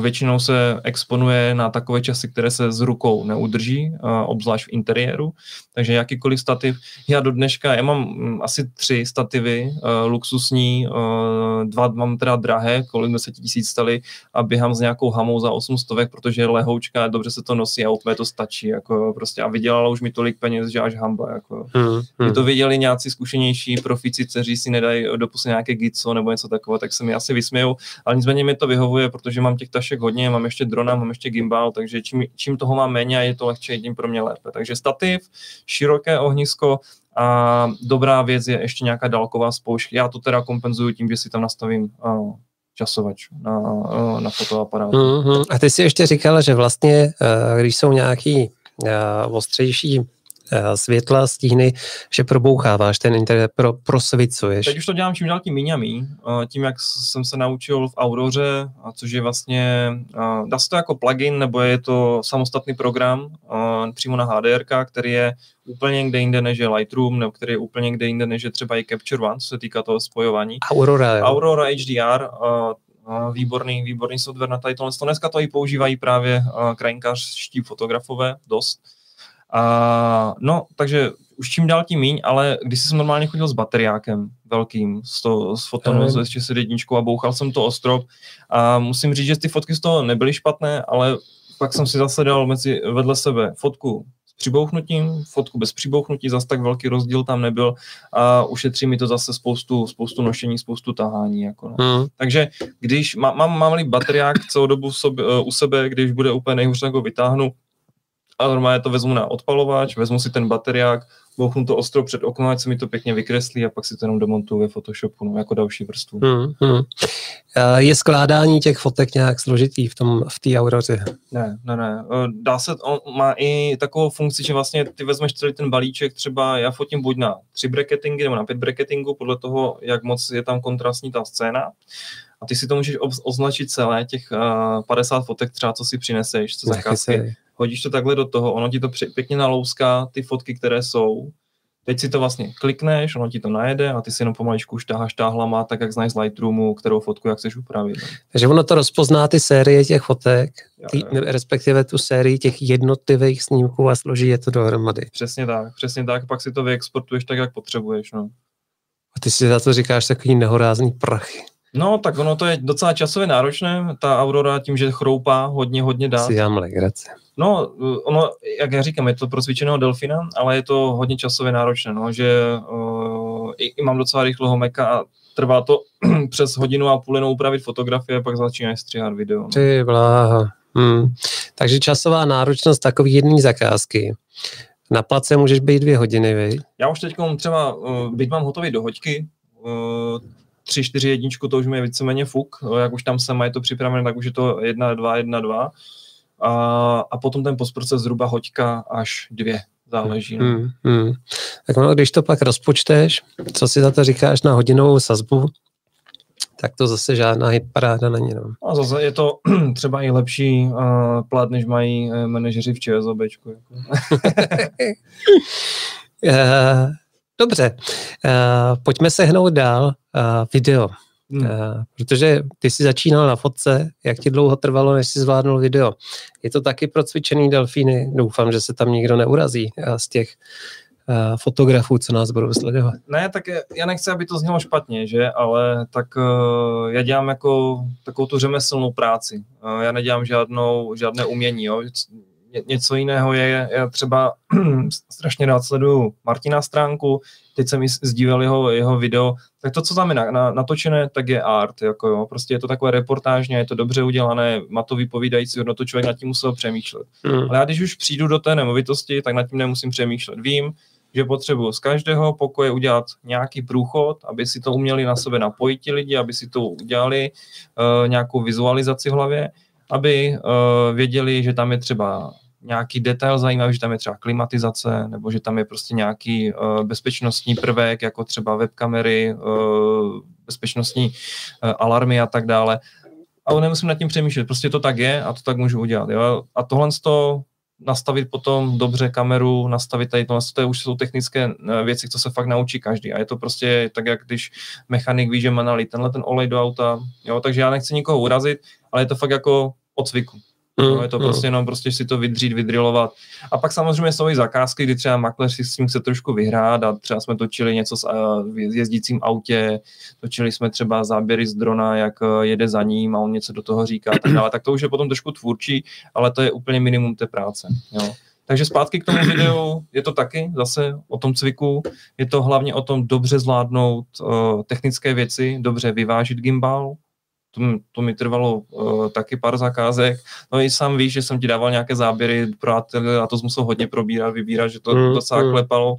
většinou se exponuje na takové časy, které se s rukou neudrží, eh, obzvlášť v interiéru. Takže jakýkoliv stativ. Já do dneška, já mám mm, asi tři stativy eh, luxusní, dva mám teda drahé, kolik 10 tisíc stali a běhám s nějakou hamou za 800, protože je lehoučka, dobře se to nosí a úplně to stačí. Jako prostě a vydělala už mi tolik peněz, že až hamba. Jako. Hmm, hmm. to viděli nějací zkušenější profici, kteří si nedají dopustit nějaké gico nebo něco takového, tak se mi asi vysmějou, ale nicméně mi to vyhovuje, protože mám těch tašek hodně, mám ještě drona, mám ještě gimbal, takže čím, čím toho mám méně a je to lehčí, tím pro mě lépe. Takže stativ, široké ohnisko a dobrá věc je ještě nějaká dálková spoušť. Já to teda kompenzuju tím, že si tam nastavím uh, časovač na, uh, na fotoaparát. Mm-hmm. A ty si ještě říkala, že vlastně, uh, když jsou nějaký uh, ostřejší světla, stíny, že proboucháváš ten internet, pro, prosvicuješ. Teď už to dělám čím dál tím míň a míň. Eh, tím, jak jsem se naučil v Auroře, což je vlastně, eh, dá se to jako plugin, nebo je to samostatný program přímo na HDR, který je úplně někde jinde než je Lightroom, nebo který je úplně někde jinde než je třeba i Capture One, co se týká toho spojování. Aurora, jo. Aurora HDR, výborný, výborný software na tady tohle. Dneska to i používají právě krajinkářští fotografové dost a, no, takže už čím dál tím míň, ale když jsem normálně chodil s bateriákem velkým, s, to, s fotonu, s ještě s jedničkou a bouchal jsem to o strop a musím říct, že ty fotky z toho nebyly špatné, ale pak jsem si zase dal mezi, vedle sebe fotku s přibouchnutím, fotku bez přibouchnutí, zase tak velký rozdíl tam nebyl a ušetří mi to zase spoustu, spoustu nošení, spoustu tahání. Jako no. hmm. Takže když má, mám, mám-li bateriák celou dobu sobě, u sebe, když bude úplně nejhůř, tak ho vytáhnu, a normálně to vezmu na odpalovač, vezmu si ten bateriák, bouchnu to ostro před okno, ať se mi to pěkně vykreslí a pak si to jenom demontuju ve Photoshopu no, jako další vrstvu. Hmm, hmm. Je skládání těch fotek nějak složitý v tom v té Auroře? Ne, ne, ne. E, dá se, on má i takovou funkci, že vlastně ty vezmeš celý ten balíček, třeba já fotím buď na tři bracketingy nebo na pět bracketingů, podle toho, jak moc je tam kontrastní ta scéna. A ty si to můžeš označit celé, těch uh, 50 fotek třeba, co si přineseš, co zakázky hodíš to takhle do toho, ono ti to pěkně nalouská ty fotky, které jsou, Teď si to vlastně klikneš, ono ti to najede a ty si jenom pomaličku štáháš táhlama, tak jak znáš z Lightroomu, kterou fotku jak chceš upravit. Takže ono to rozpozná ty série těch fotek, tý, respektive tu sérii těch jednotlivých snímků a složí je to dohromady. Přesně tak, přesně tak, pak si to vyexportuješ tak, jak potřebuješ. No. A ty si za to říkáš takový nehorázný prachy. No, tak ono to je docela časově náročné, ta Aurora tím, že chroupá hodně, hodně dá. Si dělám legraci. No, ono, jak já říkám, je to pro cvičeného delfina, ale je to hodně časově náročné, no, že uh, i, i, mám docela rychlého meka a trvá to přes hodinu a půl jenom upravit fotografie a pak začínáš stříhat video. No. Ty bláha. Hmm. Takže časová náročnost takový jedné zakázky. Na place můžeš být dvě hodiny, vej? Já už teď třeba, uh, byť mám hotový do hoďky, uh, tři, čtyři jedničku, to už mi je víceméně fuk, jak už tam jsem, mají to připravené, tak už je to jedna, dva, jedna, dva a, a potom ten postproces zhruba hoďka až dvě záleží. No. Hmm, hmm. Tak no, když to pak rozpočteš, co si za to říkáš na hodinovou sazbu, tak to zase žádná hitparáda není. No. A zase je to třeba i lepší uh, plat, než mají uh, manažeři v ČSOBčku. Jako. uh, Dobře, uh, pojďme se hnout dál. Uh, video. Hmm. Uh, protože ty jsi začínal na fotce, jak ti dlouho trvalo, než jsi zvládnul video. Je to taky pro cvičený delfíny? Doufám, že se tam nikdo neurazí uh, z těch uh, fotografů, co nás budou sledovat. Ne, tak já nechci, aby to znělo špatně, že, ale tak uh, já dělám jako takovou tu řemeslnou práci. Uh, já nedělám žádnou, žádné umění, jo něco jiného je, já třeba strašně rád sleduju Martina stránku, teď jsem sdíval jeho, jeho video, tak to, co tam je na, na, natočené, tak je art, jako jo, prostě je to takové reportážně, je to dobře udělané, má to vypovídající hodnotu, člověk nad tím musel přemýšlet. Hmm. Ale já když už přijdu do té nemovitosti, tak nad tím nemusím přemýšlet. Vím, že potřebuji z každého pokoje udělat nějaký průchod, aby si to uměli na sebe napojit ti lidi, aby si to udělali uh, nějakou vizualizaci v hlavě, aby uh, věděli, že tam je třeba nějaký detail zajímavý, že tam je třeba klimatizace, nebo že tam je prostě nějaký uh, bezpečnostní prvek, jako třeba webkamery, uh, bezpečnostní uh, alarmy a tak dále. Ale nemusím nad tím přemýšlet, prostě to tak je a to tak můžu udělat. Jo? A tohle to nastavit potom dobře kameru, nastavit tady tohle, to je už jsou technické věci, co se fakt naučí každý. A je to prostě tak, jak když mechanik ví, že má tenhle ten olej do auta. Jo? Takže já nechci nikoho urazit, ale je to fakt jako o cviku. Mm, no, je to mm. prostě jenom prostě si to vydřít, vydrilovat. A pak samozřejmě jsou i zakázky, kdy třeba makléř si s tím chce trošku vyhrát a třeba jsme točili něco s uh, jezdícím autě, točili jsme třeba záběry z drona, jak uh, jede za ním a on něco do toho říká a tak dále. Tak to už je potom trošku tvůrčí, ale to je úplně minimum té práce. Jo. Takže zpátky k tomu videu, je to taky zase o tom cviku, je to hlavně o tom dobře zvládnout uh, technické věci, dobře vyvážit gimbal, to, to mi trvalo uh, taky pár zakázek. No i sám víš, že jsem ti dával nějaké záběry pro a to musel hodně probírat, vybírat, že to mm, docela mm. klepalo.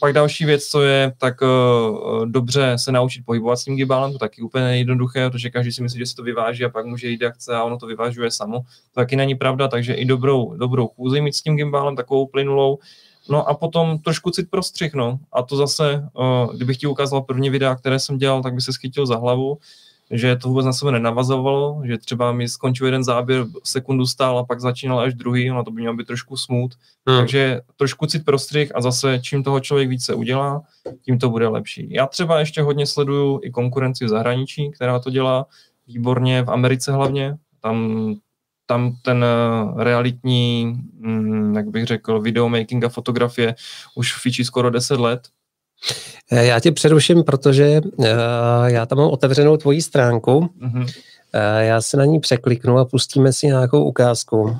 Pak další věc, co je, tak uh, dobře se naučit pohybovat s tím gibálem, to taky úplně jednoduché, protože každý si myslí, že si to vyváží a pak může jít jak chce a ono to vyvážuje samo. To taky není pravda, takže i dobrou, dobrou chůzi mít s tím gimbálem, takovou plynulou. No a potom trošku cit pro střih, no. A to zase, uh, kdybych ti ukázal první videa, které jsem dělal, tak by se schytil za hlavu že to vůbec na sebe nenavazovalo, že třeba mi skončil jeden záběr, sekundu stál a pak začínal až druhý, no to by mělo být trošku smut. Hmm. Takže trošku cit prostřih a zase čím toho člověk více udělá, tím to bude lepší. Já třeba ještě hodně sleduju i konkurenci v zahraničí, která to dělá výborně, v Americe hlavně. Tam, tam ten eh, realitní, hm, jak bych řekl, videomaking a fotografie už fičí skoro 10 let, já tě přeruším, protože uh, já tam mám otevřenou tvoji stránku. Mm-hmm. Já se na ní překliknu a pustíme si nějakou ukázku.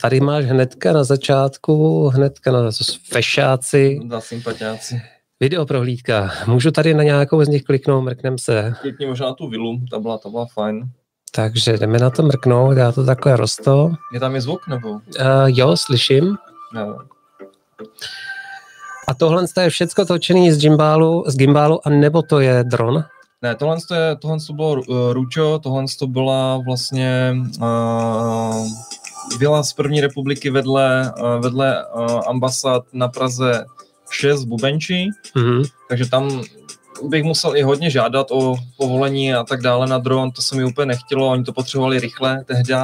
Tady máš hnedka na začátku, hnedka na fešáci. Na sympatiáci. Video prohlídka. Můžu tady na nějakou z nich kliknout, mrknem se. Klikni možná tu vilu, ta byla, ta byla fajn. Takže jdeme na to mrknout, já to takhle rosto. Je tam i zvuk, nebo? Uh, jo, slyším. No. A tohle je všecko točený z gimbalu, z gimbalu, a nebo to je dron? Ne, tohle, je, tohle to bylo uh, Ručo, tohle to byla vlastně uh, byla z první republiky vedle, uh, vedle uh, ambasád na Praze 6 v Bubenči, mm-hmm. takže tam bych musel i hodně žádat o povolení a tak dále na dron, to se mi úplně nechtělo, oni to potřebovali rychle tehdy,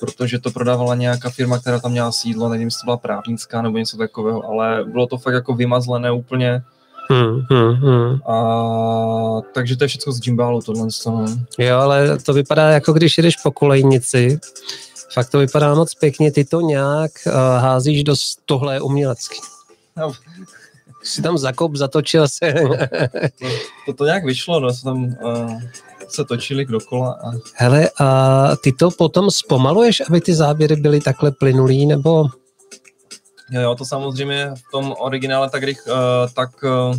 protože to prodávala nějaká firma, která tam měla sídlo, nevím, jestli to byla právnická nebo něco takového, ale bylo to fakt jako vymazlené úplně. Hmm, hmm, hmm. A, takže to je všechno z gimbalu tohle. Jo, ale to vypadá jako když jdeš po kolejnici, fakt to vypadá moc pěkně, ty to nějak uh, házíš do tohle umělecky. No. Si tam zakop, zatočil se. No, to, to, to nějak vyšlo, no, tam uh, se točili dokola. A... Hele, a ty to potom zpomaluješ, aby ty záběry byly takhle plynulý, nebo... Jo, jo, to samozřejmě v tom originále tak, rych, uh, tak uh,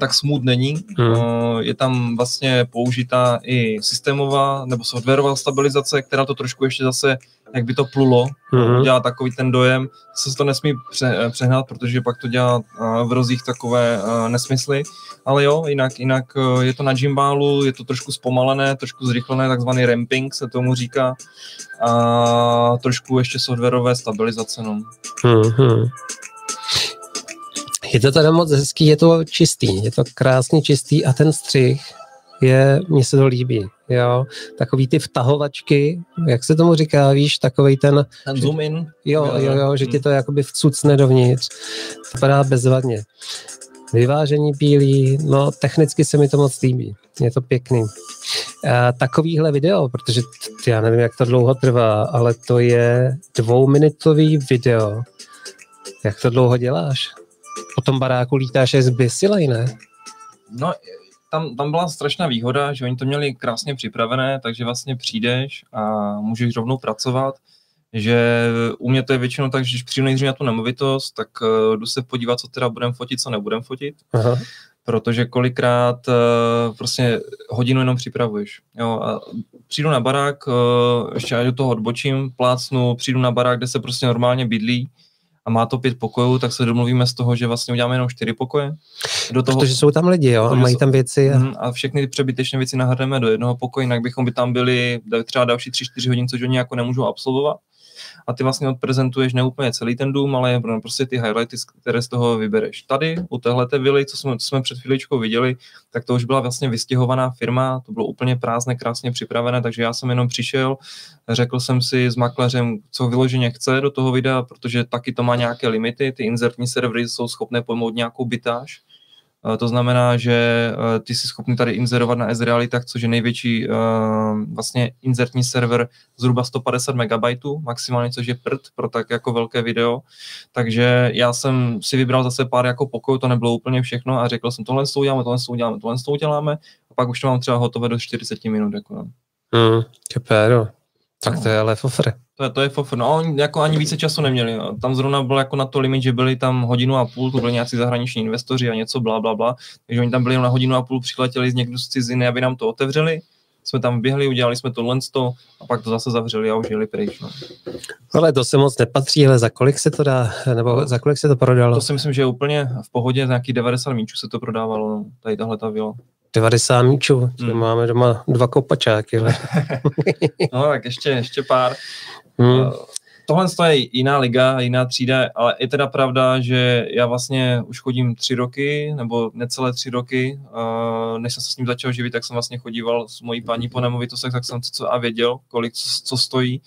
tak smooth není. Hmm. Je tam vlastně použitá i systémová nebo softwarová stabilizace, která to trošku ještě zase jak by to plulo, mm-hmm. dělá takový ten dojem, se to nesmí pře, přehnat, protože pak to dělá v rozích takové nesmysly, ale jo, jinak, jinak je to na gimbálu, je to trošku zpomalené, trošku zrychlené, takzvaný ramping se tomu říká a trošku ještě softwarové stabilizace, no. Mm-hmm. Je to teda moc hezký, je to čistý, je to krásně čistý a ten střih je, mně se to líbí, jo, takový ty vtahovačky, jak se tomu říká, víš, takový ten... Ten zoom in. Jo, jo, jo, že ti to jakoby vcucne dovnitř, vypadá bezvadně. Vyvážení bílý, no technicky se mi to moc líbí, je to pěkný. A takovýhle video, protože t- já nevím, jak to dlouho trvá, ale to je dvouminutový video. Jak to dlouho děláš? Po tom baráku lítáš je zbysilej, ne? No, tam, tam byla strašná výhoda, že oni to měli krásně připravené, takže vlastně přijdeš a můžeš rovnou pracovat že u mě to je většinou tak, že když přijdu nejdřív na tu nemovitost, tak uh, jdu se podívat, co teda budem fotit, co nebudem fotit. Aha. Protože kolikrát uh, prostě hodinu jenom připravuješ. Jo, a přijdu na barák, uh, ještě až do toho odbočím, plácnu, přijdu na barák, kde se prostě normálně bydlí, a má to pět pokojů, tak se domluvíme z toho, že vlastně uděláme jenom čtyři pokoje. Do toho, Protože jsou tam lidi, jo, a mají tam věci. A... Mhm, a všechny ty přebytečné věci nahrneme do jednoho pokoje, jinak bychom by tam byli třeba další tři, čtyři hodiny, což oni jako nemůžou absolvovat a ty vlastně odprezentuješ ne úplně celý ten dům, ale prostě ty highlighty, které z toho vybereš. Tady u téhle vily, co jsme, co jsme před chvíličkou viděli, tak to už byla vlastně vystěhovaná firma, to bylo úplně prázdné, krásně připravené, takže já jsem jenom přišel, řekl jsem si s makléřem, co vyloženě chce do toho videa, protože taky to má nějaké limity, ty inzertní servery jsou schopné pojmout nějakou bytáž, Eh, to znamená, že eh, ty jsi schopný tady inzerovat na S-Realitách, což je největší eh, vlastně inzertní server zhruba 150 MB, maximálně, což je prd pro tak jako velké video. Takže já jsem si vybral zase pár jako pokojů, to nebylo úplně všechno a řekl jsem, tohle s uděláme, tohle s uděláme, tohle s uděláme a pak už to mám třeba hotové do 40 minut. Jako, no. Mm, tak to je ale fofr. To je, to je fofr. No, oni jako ani více času neměli. No. Tam zrovna bylo jako na to limit, že byli tam hodinu a půl, to byli nějací zahraniční investoři a něco bla, bla, bla. Takže oni tam byli na hodinu a půl, přiletěli z někdo z ciziny, aby nám to otevřeli. Jsme tam běhli, udělali jsme tohle a pak to zase zavřeli a už jeli pryč. No. Ale to se moc nepatří, ale za kolik se to dá, nebo za kolik se to prodalo? To si myslím, že je úplně v pohodě, za nějaký 90 míčů se to prodávalo, no, tady tahle ta vila. 90 míčů, hmm. máme doma dva kopačáky. no tak ještě, ještě pár. Hmm. Uh, tohle je jiná liga, jiná třída, ale je teda pravda, že já vlastně už chodím tři roky, nebo necelé tři roky, uh, než jsem se s ním začal živit, tak jsem vlastně chodíval s mojí paní po nemovitostech, tak jsem to co a věděl, kolik co, co stojí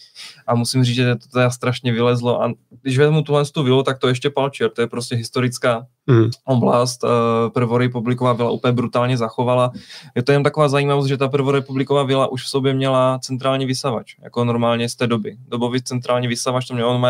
a musím říct, že to teda strašně vylezlo a když vezmu tuhle tu vilu, tak to ještě palčer, to je prostě historická mm. oblast. Uh, prvorepubliková vila úplně brutálně zachovala. Je to jen taková zajímavost, že ta prvorepubliková vila už v sobě měla centrální vysavač, jako normálně z té doby. Dobový centrální vysavač, to mělo uh,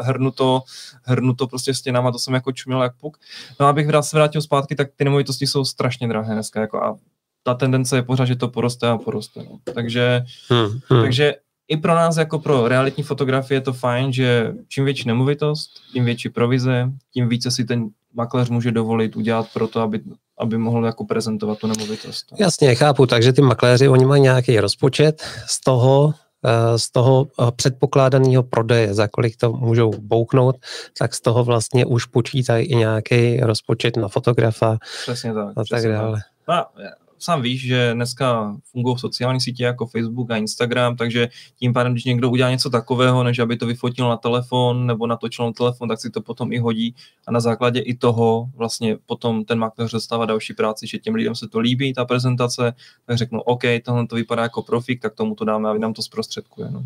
hrnuto, hrnuto prostě stěnama, to jsem jako čuměl jak puk. No abych se vrátil zpátky, tak ty nemovitosti jsou strašně drahé dneska, jako a ta tendence je pořád, že to poroste a poroste. No. Takže, hmm, hmm. takže i pro nás jako pro realitní fotografii je to fajn, že čím větší nemovitost, tím větší provize, tím více si ten makléř může dovolit udělat pro to, aby, aby mohl jako prezentovat tu nemovitost. Jasně, chápu, takže ty makléři, oni mají nějaký rozpočet z toho, eh, z toho eh, předpokládaného prodeje, za kolik to můžou bouknout, tak z toho vlastně už počítají i nějaký rozpočet na fotografa Přesně tak. a tak dále. Tak. No, sám víš, že dneska fungují sociální sítě jako Facebook a Instagram, takže tím pádem, když někdo udělá něco takového, než aby to vyfotil na telefon nebo natočil na telefon, tak si to potom i hodí a na základě i toho vlastně potom ten makléř dostává další práci, že těm lidem se to líbí, ta prezentace, tak řeknu, OK, tohle to vypadá jako profik, tak tomu to dáme a vy nám to zprostředkuje. No.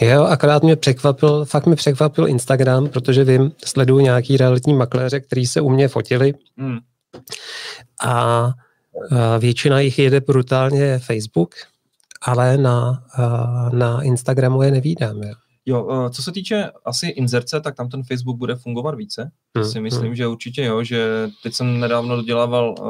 Jo, akorát mě překvapil, fakt mi překvapil Instagram, protože vím, sleduju nějaký realitní makléře, který se u mě fotili. Hmm. A Většina jich jede brutálně Facebook, ale na, na Instagramu je nevídám. Jo. Jo, co se týče asi inzerce, tak tam ten Facebook bude fungovat více. Hmm, si myslím, hmm. že určitě jo, že teď jsem nedávno dodělával uh,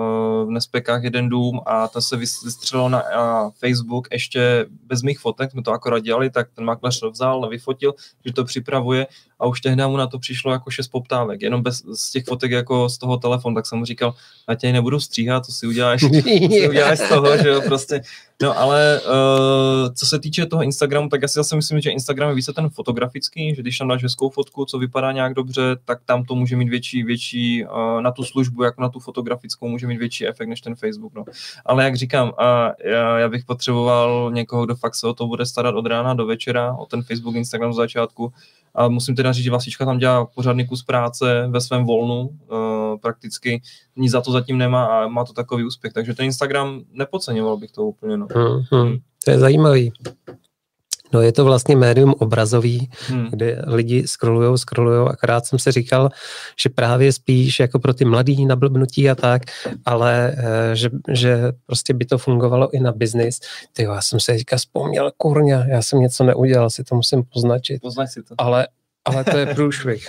v Nespekách jeden dům a ten se vystřelil na uh, Facebook ještě bez mých fotek, jsme to akorát dělali, tak ten makléř to vzal, vyfotil, že to připravuje a už tehdy mu na to přišlo jako šest poptávek, jenom bez z těch fotek jako z toho telefonu, tak jsem mu říkal, já tě nebudu stříhat, to si uděláš, to si uděláš z toho, že jo, prostě. No ale uh, co se týče toho Instagramu, tak já si zase myslím, že Instagram je více ten fotografický, že když tam dáš hezkou fotku, co vypadá nějak dobře, tak tam to může může mít větší, větší uh, na tu službu, jako na tu fotografickou, může mít větší efekt než ten Facebook. No. Ale jak říkám, uh, já, já bych potřeboval někoho, kdo fakt se o to bude starat od rána do večera, o ten Facebook, Instagram z začátku. A musím teda říct, že Vlasička tam dělá pořádný kus práce ve svém volnu, uh, prakticky nic za to zatím nemá a má to takový úspěch. Takže ten Instagram nepodceňoval bych to úplně. No. Hmm, hmm. To je zajímavý. No je to vlastně médium obrazový, hmm. kde lidi scrollujou, scrollujou, akorát jsem se říkal, že právě spíš jako pro ty mladý nablbnutí a tak, ale eh, že, že prostě by to fungovalo i na biznis. Ty já jsem se teďka vzpomněl, kurňa, já jsem něco neudělal, si to musím poznačit. Poznač si to. Ale, ale to je průšvih.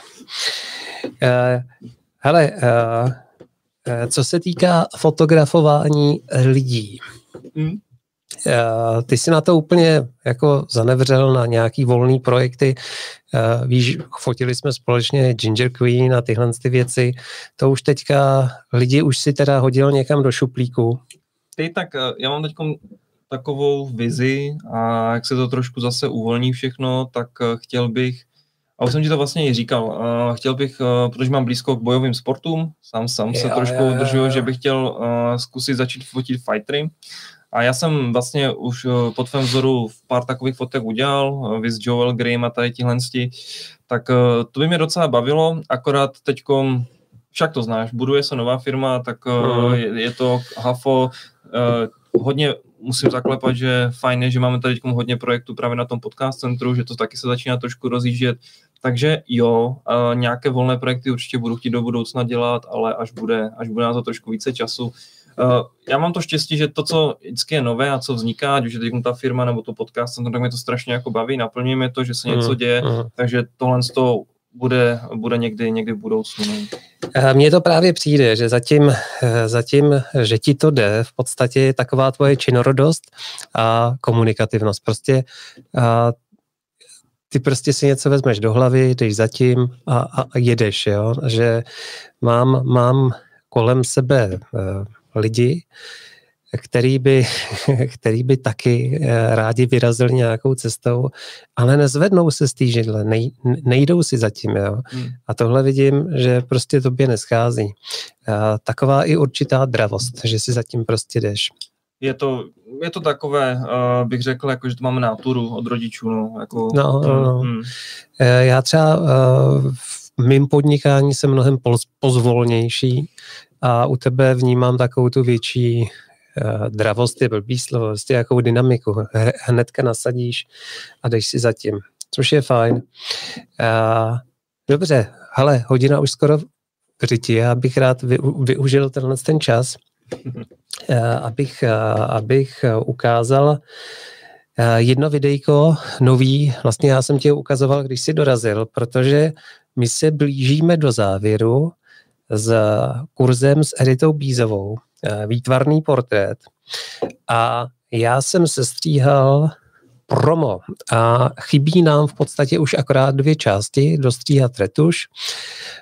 uh, hele, uh, co se týká fotografování lidí, hmm Eh, ty si na to úplně jako zanevřel na nějaký volný projekty. Eh, víš, fotili jsme společně Ginger Queen a tyhle ty věci. To už teďka lidi už si teda hodil někam do šuplíku. Ty tak, eh, já mám teď takovou vizi a jak se to trošku zase uvolní všechno, tak chtěl bych a už jsem ti to vlastně i říkal. Chtěl bych, protože mám blízko k bojovým sportům, sám sám se jo, trošku udržuju, že bych chtěl zkusit začít fotit fightery. A já jsem vlastně už eh, pod tvém vzoru v pár takových fotek udělal, eh, vys Joel Graham a tady tihle, tak eh, to by mě docela bavilo, akorát teďkom, však to znáš, buduje se nová firma, tak mm. je, je to HAFO, hodně musím zaklepat, že fajn je, že máme tady hodně projektů právě na tom podcast centru, že to taky se začíná trošku rozjíždět, takže jo, nějaké volné projekty určitě budu chtít do budoucna dělat, ale až bude, až bude na to trošku více času, já mám to štěstí, že to, co vždycky je nové a co vzniká, ať už je teď ta firma nebo to podcast, tak mě to strašně jako baví, naplňujeme to, že se něco mm, děje, mm. takže tohle z toho bude, bude někdy, někdy v budoucnu. No. Eh, mně to právě přijde, že zatím, eh, zatím, že ti to jde, v podstatě je taková tvoje činorodost a komunikativnost. Prostě a ty prostě si něco vezmeš do hlavy, jdeš zatím a, a, a jedeš, jo? že mám, mám kolem sebe lidi, který by, který by taky eh, rádi vyrazili nějakou cestou, ale nezvednou se z té židle, nej, nejdou si zatím. Jo? Hmm. A tohle vidím, že prostě tobě neschází. Taková i určitá dravost, že si zatím prostě jdeš. Je to, je to takové, uh, bych řekl, jako, že to máme náturu od rodičů. No, jako, no, no, no. Hmm. Já třeba uh, v mým podnikání jsem mnohem pozvolnější, a u tebe vnímám takovou tu větší uh, dravost, je blbý slovo, prostě jakou dynamiku. Hnedka nasadíš a jdeš si zatím, což je fajn. Uh, dobře, ale hodina už skoro řiti, já bych rád vy, využil tenhle ten čas, uh, abych, uh, abych ukázal jedno videjko nový, vlastně já jsem tě ukazoval, když jsi dorazil, protože my se blížíme do závěru s kurzem s Editou Bízovou, eh, výtvarný portrét. A já jsem se stříhal promo a chybí nám v podstatě už akorát dvě části, dostříhat retuš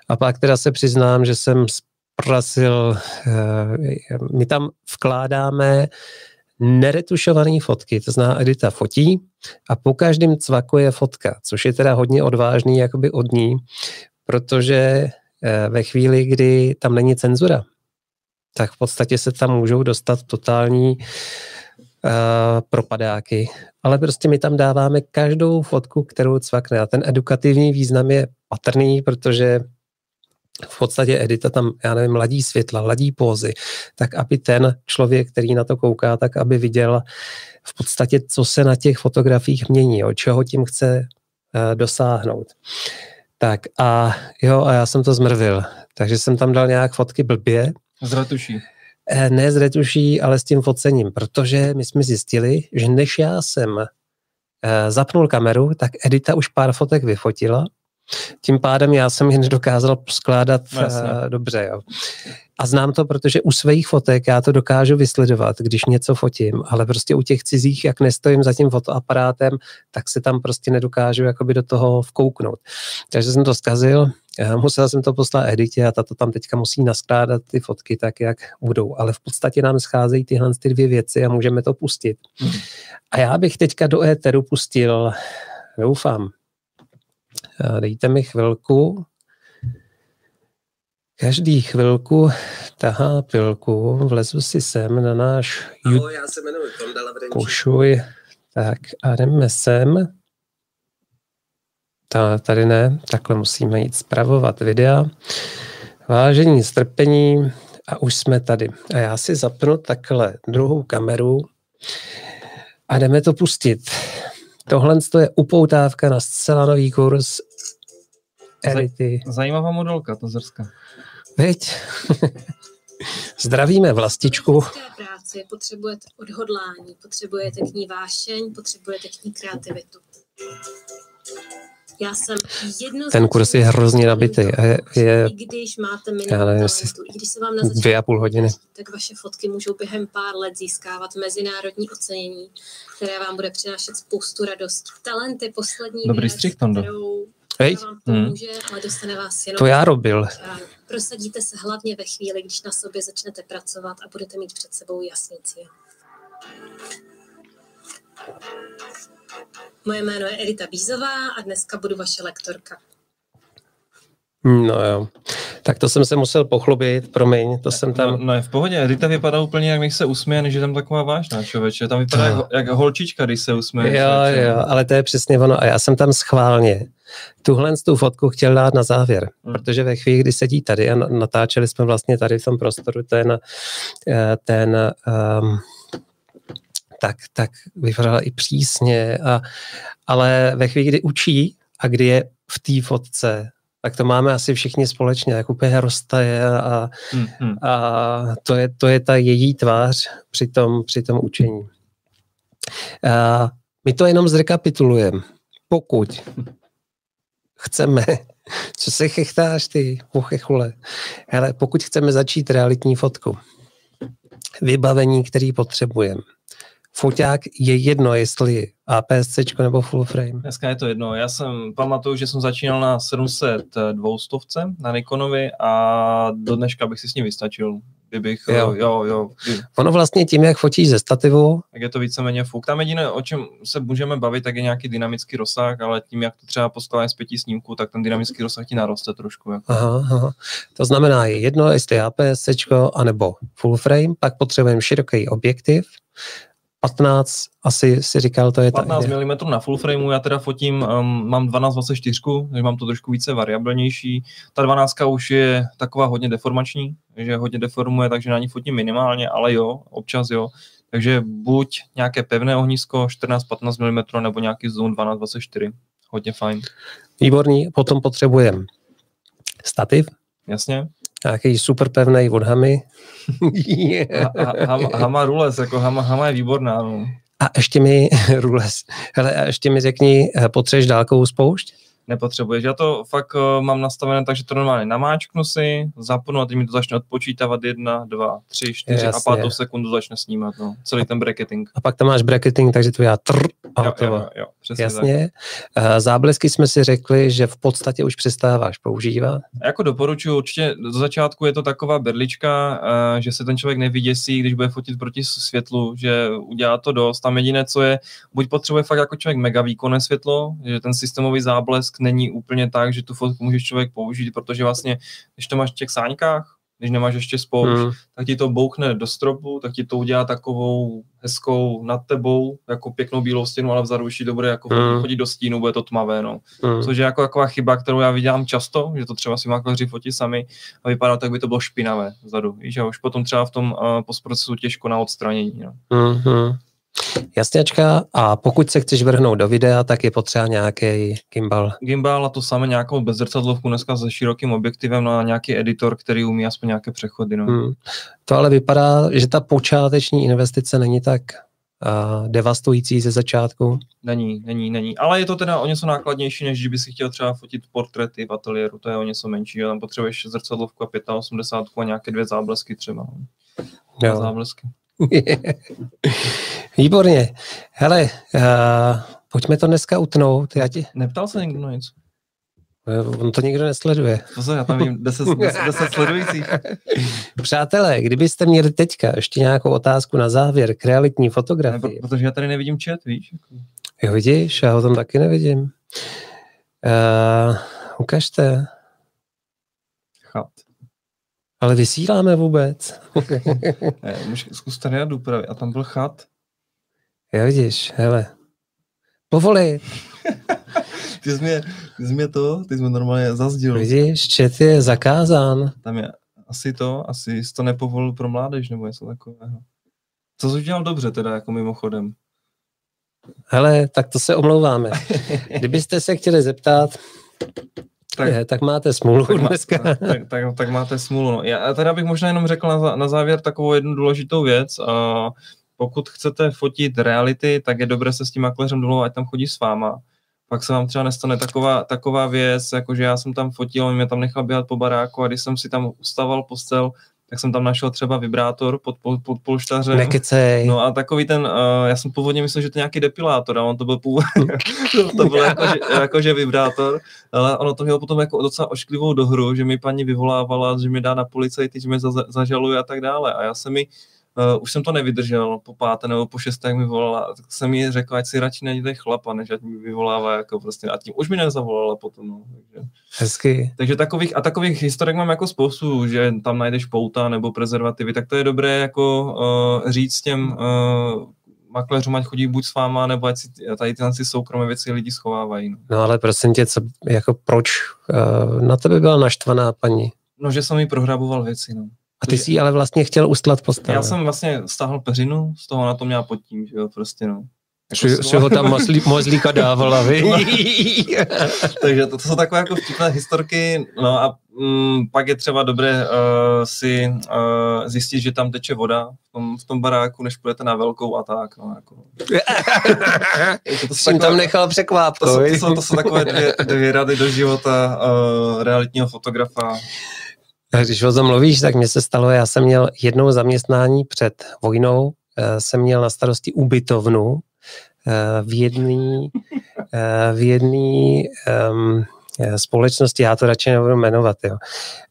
a pak teda se přiznám, že jsem zprasil, eh, my tam vkládáme neretušované fotky, to zná Edita fotí a po každém cvaku je fotka, což je teda hodně odvážný jakoby od ní, protože ve chvíli, kdy tam není cenzura, tak v podstatě se tam můžou dostat totální uh, propadáky. Ale prostě my tam dáváme každou fotku, kterou cvakne. A ten edukativní význam je patrný, protože v podstatě edita tam, já nevím, ladí světla, ladí pózy, tak aby ten člověk, který na to kouká, tak aby viděl v podstatě, co se na těch fotografiích mění, o čeho tím chce uh, dosáhnout. Tak a jo, a já jsem to zmrvil. Takže jsem tam dal nějak fotky blbě. Z retuší. Eh, ne z retuší, ale s tím focením, protože my jsme zjistili, že než já jsem eh, zapnul kameru, tak Edita už pár fotek vyfotila. Tím pádem já jsem je nedokázal skládat no, uh, dobře. Jo. A znám to, protože u svých fotek já to dokážu vysledovat, když něco fotím, ale prostě u těch cizích, jak nestojím za tím fotoaparátem, tak se tam prostě nedokážu jakoby do toho vkouknout. Takže jsem to zkazil, musel jsem to poslat editě a tato tam teďka musí naskládat ty fotky tak, jak budou. Ale v podstatě nám scházejí tyhle ty dvě věci a můžeme to pustit. Mm. A já bych teďka do éteru pustil, doufám, dejte mi chvilku, každý chvilku tahá pilku, vlezu si sem na náš Ahoj, já se jmenuji. Tak a jdeme sem. Ta, tady ne, takhle musíme jít zpravovat videa. Vážení strpení a už jsme tady. A já si zapnu takhle druhou kameru a jdeme to pustit. Tohle je upoutávka na zcela nový kurz Elity. Zajímavá modelka, to zrska. Veď? Zdravíme vlastičku. V práci potřebujete odhodlání, potřebujete k ní vášeň, potřebujete k ní kreativitu. Já jsem Ten kurz je hrozně nabitý. A je, je, I když máte minimum talentu, i když se vám na dvě a půl hodiny. tak vaše fotky můžou během pár let získávat mezinárodní ocenění, které vám bude přinášet spoustu radosti. Talent je poslední Dobrý věc, střih, kterou Hej. vám pomůže, hmm. ale dostane vás jenom... To já robil. Prosadíte se hlavně ve chvíli, když na sobě začnete pracovat a budete mít před sebou jasný cíl. Moje jméno je Edita Bízová a dneska budu vaše lektorka. No jo. Tak to jsem se musel pochlubit, promiň, to jsem tam... No, no je v pohodě, Edita vypadá úplně, jak když se usměje, než je tam taková vážná člověče. Tam vypadá no. jak, jak holčička, když se usměje. Jo, člověče. jo, ale to je přesně ono. A já jsem tam schválně tuhle tu fotku chtěl dát na závěr, hmm. protože ve chvíli, kdy sedí tady a natáčeli jsme vlastně tady v tom prostoru ten, eh, ten um, tak, tak vypadala i přísně, a, ale ve chvíli, kdy učí a kdy je v té fotce, tak to máme asi všichni společně, jak úplně roztaje a, mm-hmm. a to, je, to je ta její tvář při tom, při tom učení. A my to jenom zrekapitulujeme. Pokud chceme, co se chechtáš ty, uchechule, hele, pokud chceme začít realitní fotku, vybavení, který potřebujeme, foťák je jedno, jestli APS-C nebo full frame. Dneska je to jedno. Já jsem pamatuju, že jsem začínal na 702 na Nikonovi a do dneška bych si s ním vystačil. Kdybych, jo. jo, jo. Ono vlastně tím, jak fotíš ze stativu. Tak je to víceméně fuk. Tam jediné, o čem se můžeme bavit, tak je nějaký dynamický rozsah, ale tím, jak to třeba poskládáš z pěti snímků, tak ten dynamický rozsah ti naroste trošku. Jako. Aha, aha. To znamená, je jedno, jestli APS-C, anebo full frame, pak potřebujeme široký objektiv, 15, asi si říkal, to je 15 mm na full frameu, já teda fotím, um, mám 12-24, takže mám to trošku více variabilnější. Ta 12 už je taková hodně deformační, že hodně deformuje, takže na ní fotím minimálně, ale jo, občas jo. Takže buď nějaké pevné ohnisko 14-15 mm nebo nějaký zoom 12-24. Hodně fajn. Výborný, potom potřebujeme stativ. Jasně. Nějaký super pevný od Hamy. yeah. Hama, hama Rules, jako Hama, Hama je výborná. No. A ještě mi, Rules, hele, a ještě mi řekni, eh, potřebuješ dálkovou spoušť? Nepotřebuješ. Já to fakt uh, mám nastavené tak, že to normálně namáčknu si, zapnu a teď mi to začne odpočítávat jedna, dva, tři, čtyři Jasně. a pátou sekundu začne snímat. No. Celý ten bracketing. A pak tam máš bracketing, takže to já trr a jo, jo, jo, přesně Jasně. Tak. Uh, záblesky jsme si řekli, že v podstatě už přestáváš používat. Jako doporučuji, určitě do začátku je to taková berlička, uh, že se ten člověk nevyděsí, když bude fotit proti světlu, že udělá to dost. Tam jediné, co je, buď potřebuje fakt jako člověk mega výkonné světlo, že ten systémový záblesk není úplně tak, že tu fotku můžeš člověk použít, protože vlastně, když to máš v těch sáňkách, když nemáš ještě spoušť, hmm. tak ti to bouchne do stropu, tak ti to udělá takovou hezkou nad tebou, jako pěknou bílou stěnu, ale vzadu už to bude jako hmm. chodit do stínu, bude to tmavé, no. Hmm. Což je jako taková chyba, kterou já vidím často, že to třeba si makléři fotí sami a vypadá tak, by to bylo špinavé vzadu. Víš, a už potom třeba v tom uh, postprocesu těžko na odstranění. No. Hmm. Jasněčka, a pokud se chceš vrhnout do videa, tak je potřeba nějaký gimbal. Gimbal a to samé nějakou bezzrcadlovku dneska se širokým objektivem no a nějaký editor, který umí aspoň nějaké přechody. No. Hmm. To ale vypadá, že ta počáteční investice není tak uh, devastující ze začátku. Není, není, není. Ale je to teda o něco nákladnější, než kdyby si chtěl třeba fotit portréty v ateliéru, to je o něco menší. Tam potřebuješ zrcadlovku a 85 a nějaké dvě záblesky třeba. No. Záblesky. Výborně. Hele, uh, pojďme to dneska utnout. Já ti... Neptal se někdo na něco? Eh, on to nikdo nesleduje. Pozor, já tam vím 10, 10, 10 sledujících. Přátelé, kdybyste měli teďka ještě nějakou otázku na závěr k realitní fotografii. Ne, protože já tady nevidím chat, víš? Jo, vidíš, já ho tam taky nevidím. Uh, ukažte. Chat. Ale vysíláme vůbec. ne, můžeš zkus tady na Dupravy a tam byl chat. Já vidíš, hele. Povolit. ty jsi mě, ty jsi mě to, ty jsi mě normálně zazdil. Vidíš, čet je zakázán. Tam je asi to, asi jsi to nepovolil pro mládež nebo něco takového. Co jsi udělal dobře teda, jako mimochodem? Hele, tak to se omlouváme. Kdybyste se chtěli zeptat, tak, je, tak máte smůlu tak dneska. tak, tak, tak, tak máte smůlu. No. Já teda bych možná jenom řekl na, na závěr takovou jednu důležitou věc. Uh, pokud chcete fotit reality, tak je dobré se s tím makléřem domluvat, ať tam chodí s váma. Pak se vám třeba nestane taková, taková věc, jako že já jsem tam fotil, on mě tam nechal běhat po baráku a když jsem si tam ustaval postel, tak jsem tam našel třeba vibrátor pod, pod, pod polštařem. Nekecej. No a takový ten, uh, já jsem původně myslel, že to je nějaký depilátor a on to byl původně, to byl jako, že, jako, že vibrátor, ale ono to mělo potom jako docela ošklivou dohru, že mi paní vyvolávala, že mi dá na policajty, že mě zažaluje a tak dále a já jsem mi uh, už jsem to nevydržel po páté nebo po šesté, jak mi volala, tak jsem mi řekl, ať si radši najděte chlapa, než ať mi vyvolává jako prostě, a tím už mi nezavolala potom, no. Takže, Hezky. Takže takových, a takových historek mám jako spoustu, že tam najdeš pouta nebo prezervativy, tak to je dobré jako uh, říct těm uh, makléřům, ať chodí buď s váma, nebo ať si tady tyhle si soukromé věci lidi schovávají. No. no ale prosím tě, co, jako proč uh, na tebe byla naštvaná paní? No, že jsem jí prohraboval věci, no. A ty jsi ale vlastně chtěl ustlat postel. Já jsem vlastně stáhl peřinu, z toho na to měl pod tím, že jo, prostě no. Jako si ho tam mozlí, mozlíka dávala, vy? Takže to, to jsou takové jako vtipné historky, no a mm, pak je třeba dobré uh, si uh, zjistit, že tam teče voda v tom, v tom baráku, než půjdete na velkou a tak, no jako. to, to Jsem tam nechal překváp. To, to, to, jsou, to jsou takové dvě, dvě rady do života uh, realitního fotografa. Když o tom mluvíš, tak mně se stalo, já jsem měl jednou zaměstnání před vojnou, jsem měl na starosti ubytovnu v jedné v jedný, um, společnosti, já to radši nebudu jmenovat. Jo.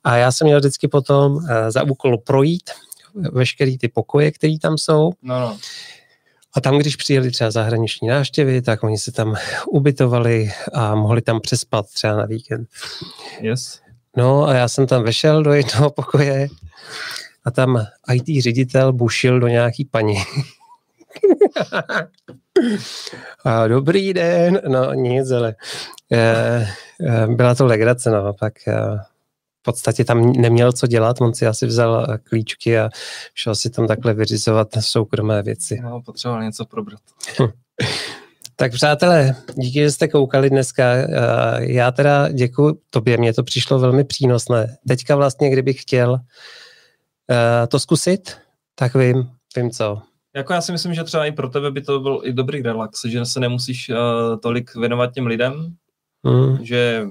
A já jsem měl vždycky potom za úkol projít veškeré ty pokoje, které tam jsou. No, no. A tam, když přijeli třeba zahraniční návštěvy, tak oni se tam ubytovali a mohli tam přespat třeba na víkend. Yes. No a já jsem tam vešel do jednoho pokoje a tam IT ředitel bušil do nějaký paní. a dobrý den, no nic, ale e, e, byla to legrace, no, pak e, v podstatě tam neměl co dělat, on si asi vzal klíčky a šel si tam takhle vyřizovat soukromé věci. No, potřeboval něco probrat. Tak přátelé, díky, že jste koukali dneska. Já teda děkuji tobě, mně to přišlo velmi přínosné. Teďka vlastně, kdybych chtěl to zkusit, tak vím, vím co. Jako já si myslím, že třeba i pro tebe by to byl i dobrý relax, že se nemusíš uh, tolik věnovat těm lidem, mm. že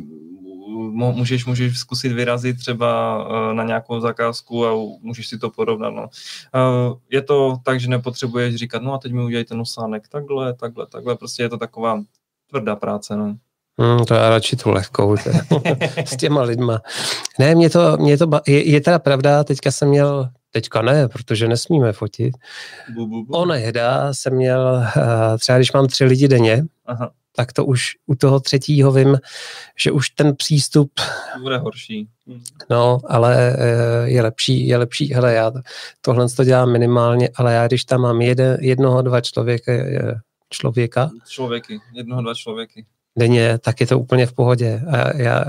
můžeš, můžeš zkusit vyrazit třeba uh, na nějakou zakázku a můžeš si to porovnat. No. Uh, je to tak, že nepotřebuješ říkat, no a teď mi udělejte nosánek takhle, takhle, takhle, prostě je to taková tvrdá práce. No. Hmm, to já radši tu lehkou, s těma lidma. Ne, mě to, mě to je, je teda pravda, teďka jsem měl Teďka ne, protože nesmíme fotit. Bu, bu, bu. Onehda jsem měl, eh, třeba když mám tři lidi denně, Aha. Tak to už u toho třetího vím, že už ten přístup... Bude horší. No, ale eh, je lepší, je lepší, hele, já tohle to dělám minimálně, ale já když tam mám jeden, jednoho, dva člověka, člověka... Člověky, jednoho, dva člověky. Denně, tak je to úplně v pohodě. A já,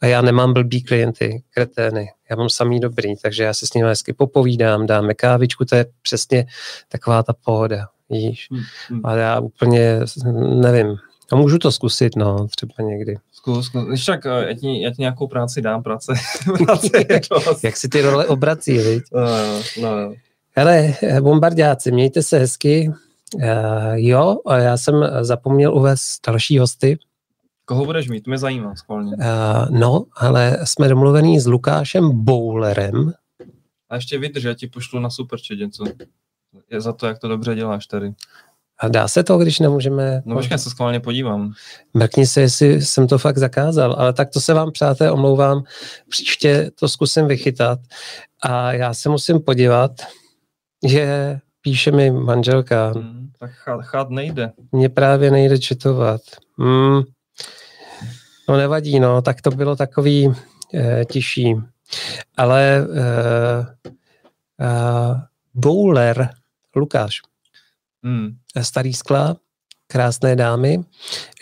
a já nemám blbý klienty, kretény. Já mám samý dobrý, takže já se s nimi hezky popovídám, dáme kávičku, to je přesně taková ta pohoda, víš. Hmm, hmm. A já úplně nevím, a můžu to zkusit, no, třeba někdy. Zkus, zkus. Když tak, eh, já ti, já ti nějakou práci dám, práce. práce Jak si ty role obrací, viď? No, no. Hele, bombardáci, mějte se hezky. Uh, jo, a já jsem zapomněl uvést další hosty. Koho budeš mít? To mě zajímá schválně. Uh, no, ale jsme domluvení s Lukášem Bowlerem. A ještě vydrž, já ti pošlu na superchat něco. Je za to, jak to dobře děláš tady. A dá se to, když nemůžeme... No počkej, se schválně podívám. Mrkni se, jestli jsem to fakt zakázal, ale tak to se vám, přáté, omlouvám. Příště to zkusím vychytat. A já se musím podívat, že píše mi manželka. Hmm, tak chát, chát nejde. Mně právě nejde četovat. Hmm. No nevadí, no, tak to bylo takový e, tiší. Ale uh, uh, bowler Lukáš, hmm. starý skla, krásné dámy,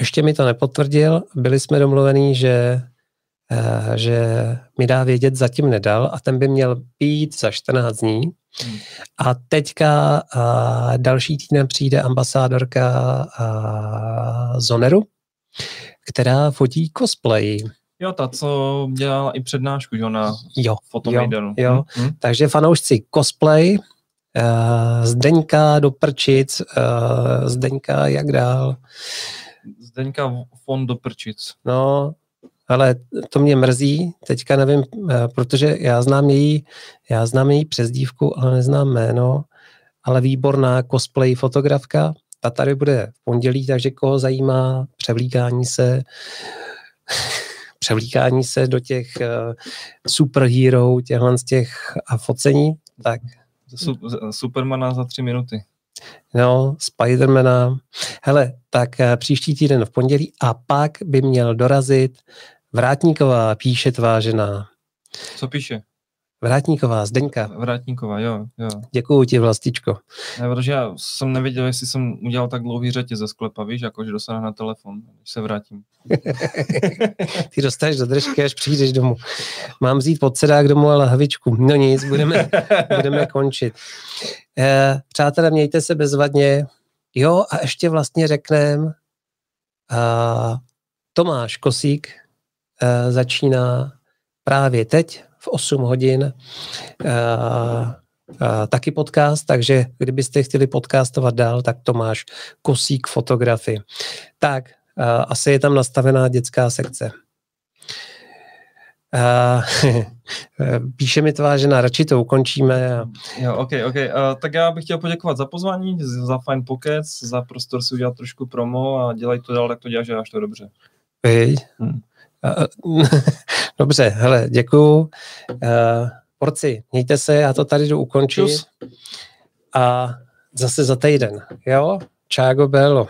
ještě mi to nepotvrdil, byli jsme domluvení, že uh, že mi dá vědět, zatím nedal a ten by měl být za 14 dní. Hmm. A teďka uh, další týden přijde ambasádorka uh, Zoneru, která fotí cosplay. Jo, ta, co dělala i přednášku jo, na jo, Fotomaidanu. Jo, jo. Hmm. takže fanoušci cosplay, Zdeňka do prčic, uh, Zdeňka jak dál. Zdeňka fond do prčic. No, ale to mě mrzí, teďka nevím, eh, protože já znám její, já znám její přezdívku, ale neznám jméno, ale výborná cosplay fotografka, ta tady bude v pondělí, takže koho zajímá převlíkání se, převlíkání se do těch uh, superhero, těchhle z těch a focení, tak. Supermana za tři minuty. No, Spidermana. Hele, tak uh, příští týden v pondělí a pak by měl dorazit Vrátníková píše tvá žena. Co píše? Vrátníková, Zdeňka. Vrátníková, jo, jo. Děkuju ti, Vlastičko. Ne, protože já jsem nevěděl, jestli jsem udělal tak dlouhý řetě ze sklepa, víš, jakože dosáhnu na telefon, když se vrátím. ty dostaneš do držky, až přijdeš domů. Mám vzít podsedák domů a lahvičku. No nic, budeme, budeme končit. Eh, přátelé, mějte se bezvadně. Jo, a ještě vlastně řeknem, eh, Tomáš Kosík eh, začíná právě teď v 8 hodin uh, Uh, taky podcast, takže kdybyste chtěli podcastovat dál, tak to máš Kosík fotografii. Tak, uh, asi je tam nastavená dětská sekce. Uh, píše mi tvá žena, radši to ukončíme. A... Jo, ok, ok. Uh, tak já bych chtěl poděkovat za pozvání, za fajn pokec, za prostor si udělat trošku promo a dělej to dál, tak to děláš, až to dobře. Hej. Hmm. Dobře, hele, děkuju. Uh, porci, mějte se, já to tady jdu ukončit. A zase za týden, jo? Čágo Bello.